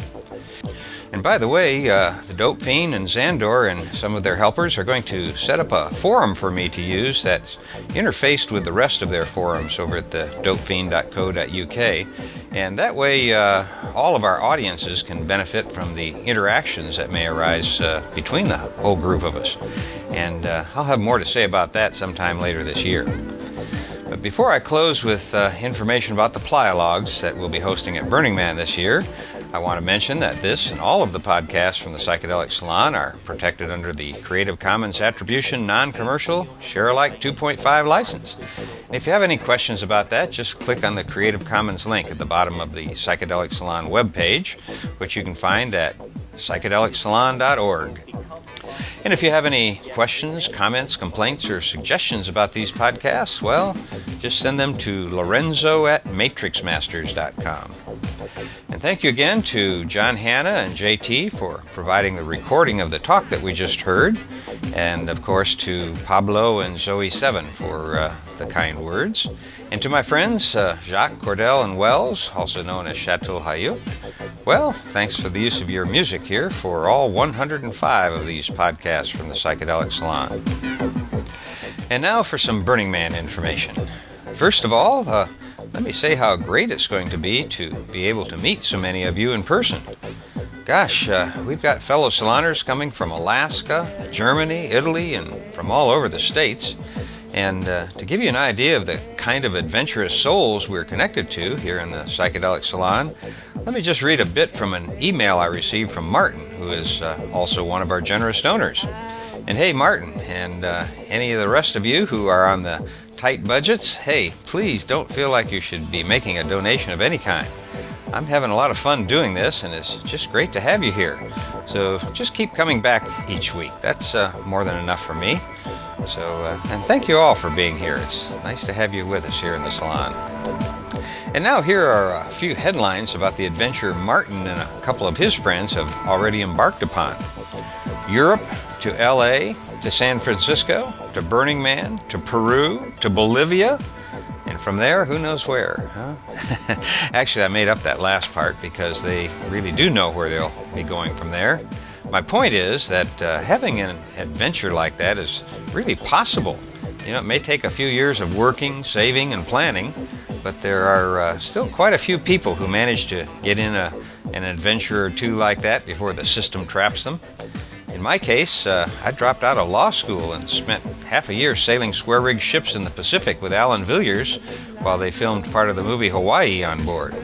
And by the way, uh, the Dope Fiend and Xandor and some of their helpers are going to set up a forum for me to use that's interfaced with the rest of their forums over at the dopefiend.co.uk. And that way, uh, all of our audiences can benefit from the interactions that may arise uh, between the whole group of us. And uh, I'll have more to say about that sometime later this year. But before I close with uh, information about the Plyalogs that we'll be hosting at Burning Man this year, I want to mention that this and all of the podcasts from the Psychedelic Salon are protected under the Creative Commons Attribution Non Commercial Share Alike 2.5 license. And if you have any questions about that, just click on the Creative Commons link at the bottom of the Psychedelic Salon webpage, which you can find at psychedelicsalon.org. And if you have any questions, comments, complaints, or suggestions about these podcasts, well, just send them to lorenzo at matrixmasters.com. And thank you again to Jon Hanna and JT for providing the recording of the talk that we just heard, and of course to Pablo and Zoe Seven for uh, the kind words, and to my friends uh, Jacques Cordell and Wells, also known as Chateau Hayuk. Well, thanks for the use of your music here for all 105 of these podcasts from the Psychedelic Salon. And now for some Burning Man information. First of all, uh, let me say how great it's going to be to be able to meet so many of you in person. Gosh, uh, we've got fellow saloners coming from Alaska, Germany, Italy, and from all over the States. And uh, to give you an idea of the kind of adventurous souls we're connected to here in the Psychedelic Salon, let me just read a bit from an email I received from Martin, who is uh, also one of our generous donors. And hey, Martin, and uh, any of the rest of you who are on the tight budgets, hey, please don't feel like you should be making a donation of any kind. I'm having a lot of fun doing this, and it's just great to have you here. So just keep coming back each week. That's uh, more than enough for me. So, uh, and thank you all for being here. It's nice to have you with us here in the salon. And now, here are a few headlines about the adventure Martin and a couple of his friends have already embarked upon Europe to LA to San Francisco to Burning Man to Peru to Bolivia. And from there, who knows where? Huh? Actually, I made up that last part because they really do know where they'll be going from there. My point is that uh, having an adventure like that is really possible. You know, it may take a few years of working, saving, and planning, but there are uh, still quite a few people who manage to get in a, an adventure or two like that before the system traps them. In my case, uh, I dropped out of law school and spent half a year sailing square rigged ships in the Pacific with Alan Villiers while they filmed part of the movie Hawaii on board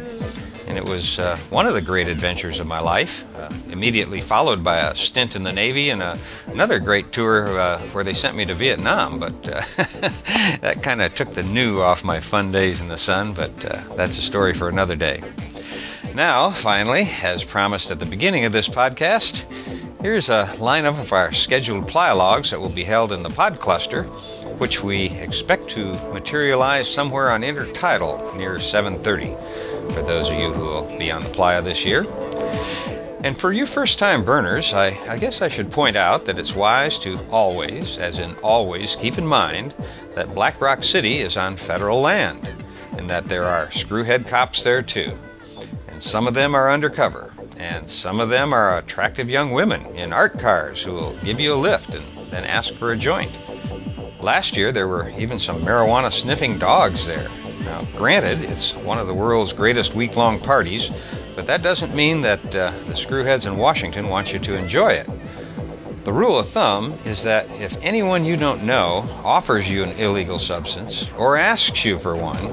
and it was uh, one of the great adventures of my life. Uh, immediately followed by a stint in the Navy and a, another great tour uh, where they sent me to Vietnam. But uh, that kind of took the new off my fun days in the sun. But uh, that's a story for another day. Now, finally, as promised at the beginning of this podcast, here's a lineup of our scheduled plyalogs that will be held in the pod cluster, which we expect to materialize somewhere on intertidal near 7:30 for those of you who will be on the playa this year. And for you first time burners, I, I, guess I should point out that it's wise to always, as in always, keep in mind that Black Rock City is on federal land and that there are screwhead cops there too. And some of them are undercover, and some of them are attractive young women in art cars who will give you a lift and then ask for a joint. Last year, there were even some marijuana sniffing dogs there. Now, granted, it's one of the world's greatest week long parties, but that doesn't mean that uh, the screwheads in Washington want you to enjoy it. The rule of thumb is that if anyone you don't know offers you an illegal substance or asks you for one,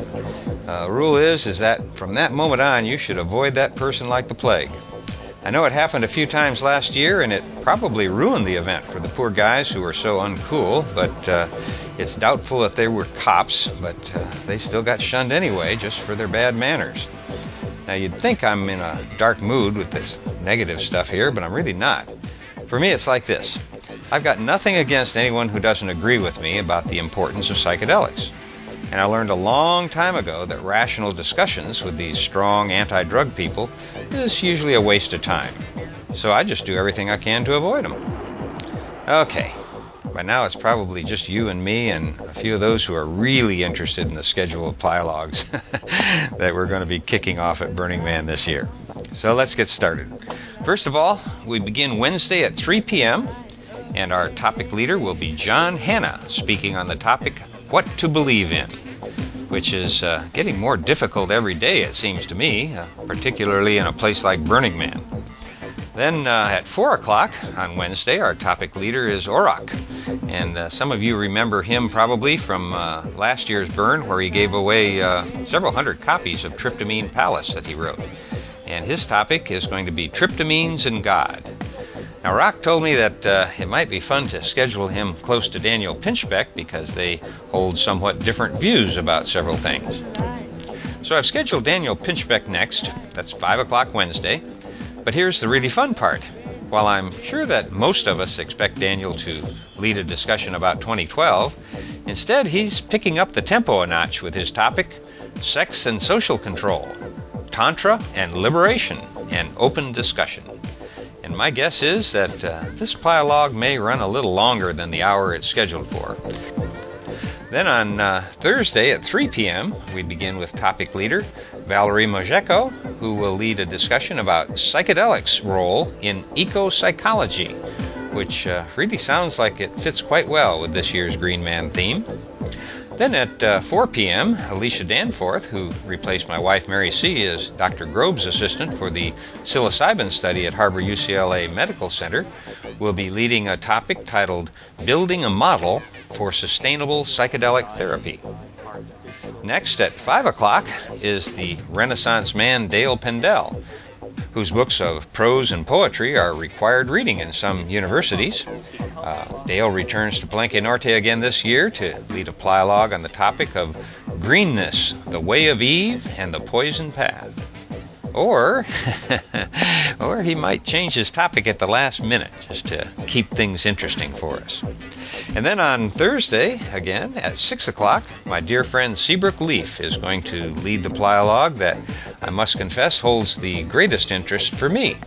uh, the rule is is that from that moment on you should avoid that person like the plague. I know it happened a few times last year, and it probably ruined the event for the poor guys who were so uncool, but uh, it's doubtful that they were cops, but uh, they still got shunned anyway just for their bad manners. Now, you'd think I'm in a dark mood with this negative stuff here, but I'm really not. For me, it's like this I've got nothing against anyone who doesn't agree with me about the importance of psychedelics. And I learned a long time ago that rational discussions with these strong anti drug people is usually a waste of time. So I just do everything I can to avoid them. Okay. By now, it's probably just you and me and a few of those who are really interested in the schedule of plylogs that we're going to be kicking off at Burning Man this year. So let's get started. First of all, we begin Wednesday at 3 p.m., and our topic leader will be Jon Hanna, speaking on the topic What to Believe in, which is uh, getting more difficult every day, it seems to me, uh, particularly in a place like Burning Man. Then uh, at 4 o'clock on Wednesday, our topic leader is Oroc. And uh, some of you remember him probably from uh, last year's burn, where he gave away uh, several hundred copies of Tryptamine Palace that he wrote. And his topic is going to be Tryptamines and God. Now, Rock told me that uh, it might be fun to schedule him close to Daniel Pinchbeck because they hold somewhat different views about several things. So I've scheduled Daniel Pinchbeck next. That's 5 o'clock Wednesday. But here's the really fun part. While I'm sure that most of us expect Daniel to lead a discussion about 2012, instead he's picking up the tempo a notch with his topic Sex and Social Control, Tantra and Liberation, and Open Discussion. And my guess is that uh, this dialogue may run a little longer than the hour it's scheduled for. Then on uh, Thursday at 3 p.m., we begin with topic leader Valerie Mojeiko, who will lead a discussion about psychedelics' role in eco psychology, which uh, really sounds like it fits quite well with this year's Green Man theme. Then at uh, 4 p.m., Alicia Danforth, who replaced my wife Mary C. as Dr. Grob's assistant for the psilocybin study at Harbor UCLA Medical Center, will be leading a topic titled Building a Model for Sustainable Psychedelic Therapy. Next, at 5 o'clock, is the Renaissance man Dale Pendell, whose books of prose and poetry are required reading in some universities. Uh, Dale returns to Palenque Norte again this year to lead a dialogue on the topic of greenness, the way of Eve, and the poison path. Or, or he might change his topic at the last minute just to keep things interesting for us. And then on Thursday, again at 6 o'clock, my dear friend Seabrook Leaf is going to lead the dialogue that I must confess holds the greatest interest for me.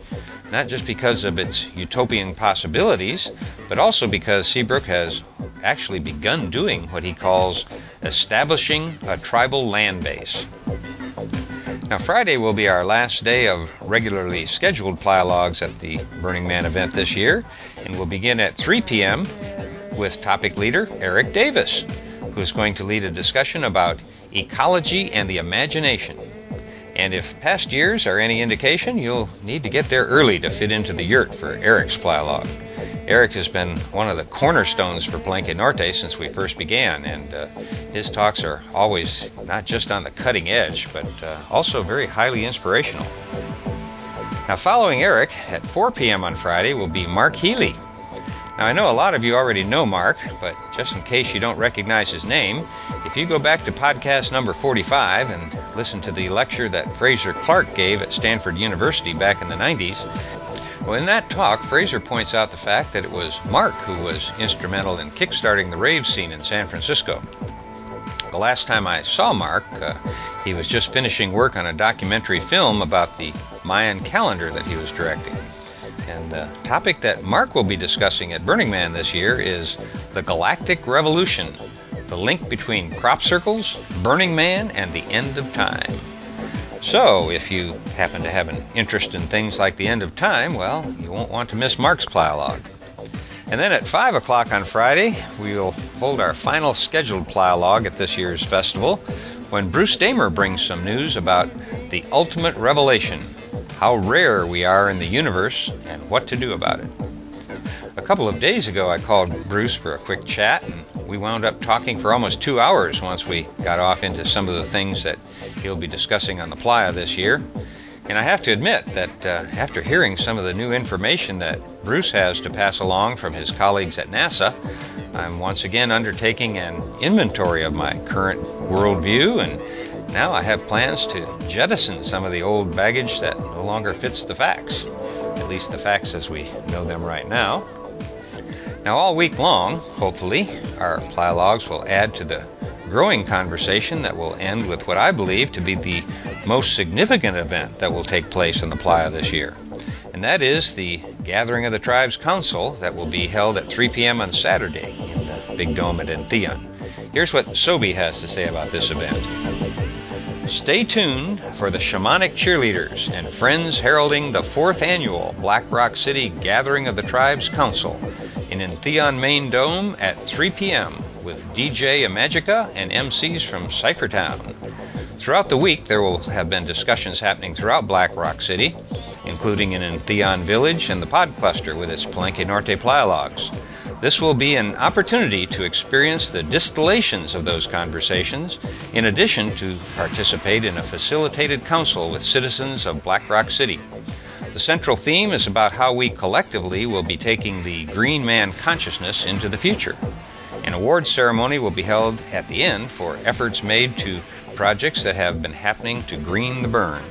Not just because of its utopian possibilities, but also because Seabrook has actually begun doing what he calls establishing a tribal land base. Now, Friday will be our last day of regularly scheduled dialogues at the Burning Man event this year, and we'll begin at 3 p.m. with topic leader Eric Davis, who's going to lead a discussion about ecology and the imagination. And if past years are any indication, you'll need to get there early to fit into the yurt for Eric's dialogue. Eric has been one of the cornerstones for Palenque Norte since we first began, and uh, his talks are always not just on the cutting edge, but uh, also very highly inspirational. Now, following Eric at 4 p.m. on Friday will be Mark Heley. Now, I know a lot of you already know Mark, but just in case you don't recognize his name, if you go back to podcast number 45 and listen to the lecture that Fraser Clark gave at Stanford University back in the 90s, well, in that talk, Fraser points out the fact that it was Mark who was instrumental in kickstarting the rave scene in San Francisco. The last time I saw Mark, uh, he was just finishing work on a documentary film about the Mayan calendar that he was directing. And the topic that Mark will be discussing at Burning Man this year is the Galactic Revolution, the link between crop circles, Burning Man, and the end of time. So, if you happen to have an interest in things like the end of time, well, you won't want to miss Mark's dialogue. And then at 5 o'clock on Friday, we'll hold our final scheduled dialogue at this year's festival when Bruce Damer brings some news about the ultimate revelation how rare we are in the universe and what to do about it. A couple of days ago, I called Bruce for a quick chat, and we wound up talking for almost two hours once we got off into some of the things that he'll be discussing on the playa this year. And I have to admit that uh, after hearing some of the new information that Bruce has to pass along from his colleagues at NASA, I'm once again undertaking an inventory of my current worldview, and now I have plans to jettison some of the old baggage that no longer fits the facts, at least the facts as we know them right now. Now, all week long, hopefully, our dialogues will add to the growing conversation that will end with what I believe to be the most significant event that will take place in the playa this year. And that is the gathering of the Tribes Council that will be held at 3 p.m. on Saturday in the Big Dome at Entheon. Here's what Sobi has to say about this event. Stay tuned for the Shamanic Cheerleaders and Friends heralding the fourth annual Black Rock City Gathering of the Tribes Council in Entheon Main Dome at 3 p.m. with DJ Imagica and MCs from Cyphertown. Throughout the week, there will have been discussions happening throughout Black Rock City, including in Entheon Village and the Pod Cluster with its Palenque Norte playa. This will be an opportunity to experience the distillations of those conversations, in addition to participate in a facilitated council with citizens of Black Rock City. The central theme is about how we collectively will be taking the Green Man consciousness into the future. An award ceremony will be held at the end for efforts made to projects that have been happening to green the burn.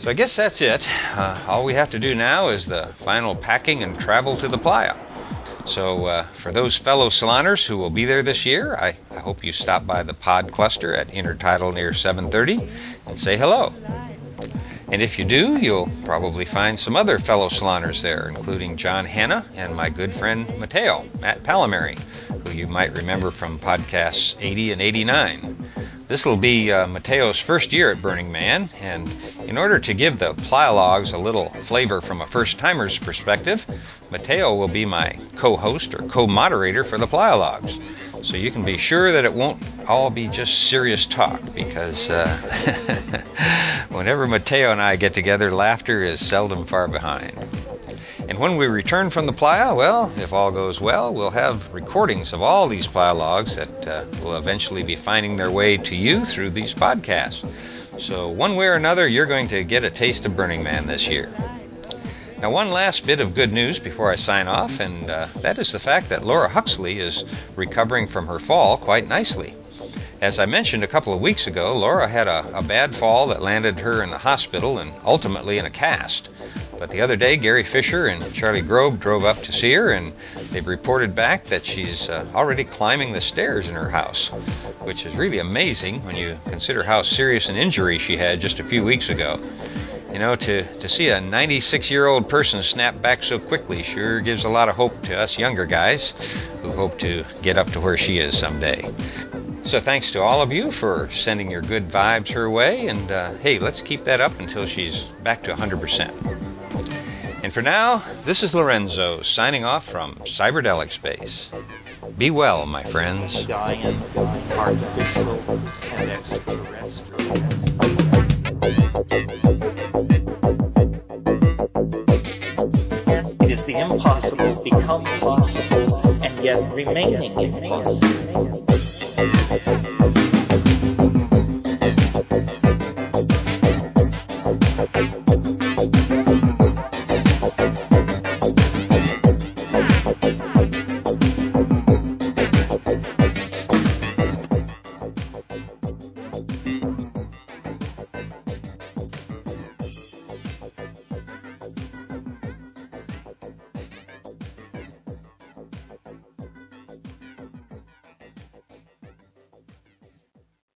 So I guess that's it. Uh, all we have to do now is the final packing and travel to the playa. So, uh, for those fellow saloners who will be there this year, I, I hope you stop by the pod cluster at Intertidal near 7:30 and say hello. And if you do, you'll probably find some other fellow saloners there, including Jon Hanna and my good friend Mateo, Matt Palomari, who you might remember from podcasts 80 and 89. This will be uh, Mateo's first year at Burning Man, and in order to give the Playalogs a little flavor from a first timer's perspective, Mateo will be my co host or co moderator for the Playalogs. So you can be sure that it won't all be just serious talk because uh, whenever Mateo and I get together, laughter is seldom far behind. And when we return from the playa, well, if all goes well, we'll have recordings of all these playa logs that uh, will eventually be finding their way to you through these podcasts. So, one way or another, you're going to get a taste of Burning Man this year. Now, one last bit of good news before I sign off, and uh, that is the fact that Laura Huxley is recovering from her fall quite nicely. As I mentioned a couple of weeks ago, Laura had a, a bad fall that landed her in the hospital and ultimately in a cast. But the other day, Gary Fisher and Charlie Grob drove up to see her, and they've reported back that she's uh, already climbing the stairs in her house, which is really amazing when you consider how serious an injury she had just a few weeks ago. You know, to, to see a 96 year old person snap back so quickly sure gives a lot of hope to us younger guys who hope to get up to where she is someday. So thanks to all of you for sending your good vibes her way, and uh, hey, let's keep that up until she's back to 100%. And for now, this is Lorenzo signing off from Cyberdelic Space. Be well, my friends. It is the impossible become possible and yet remaining impossible.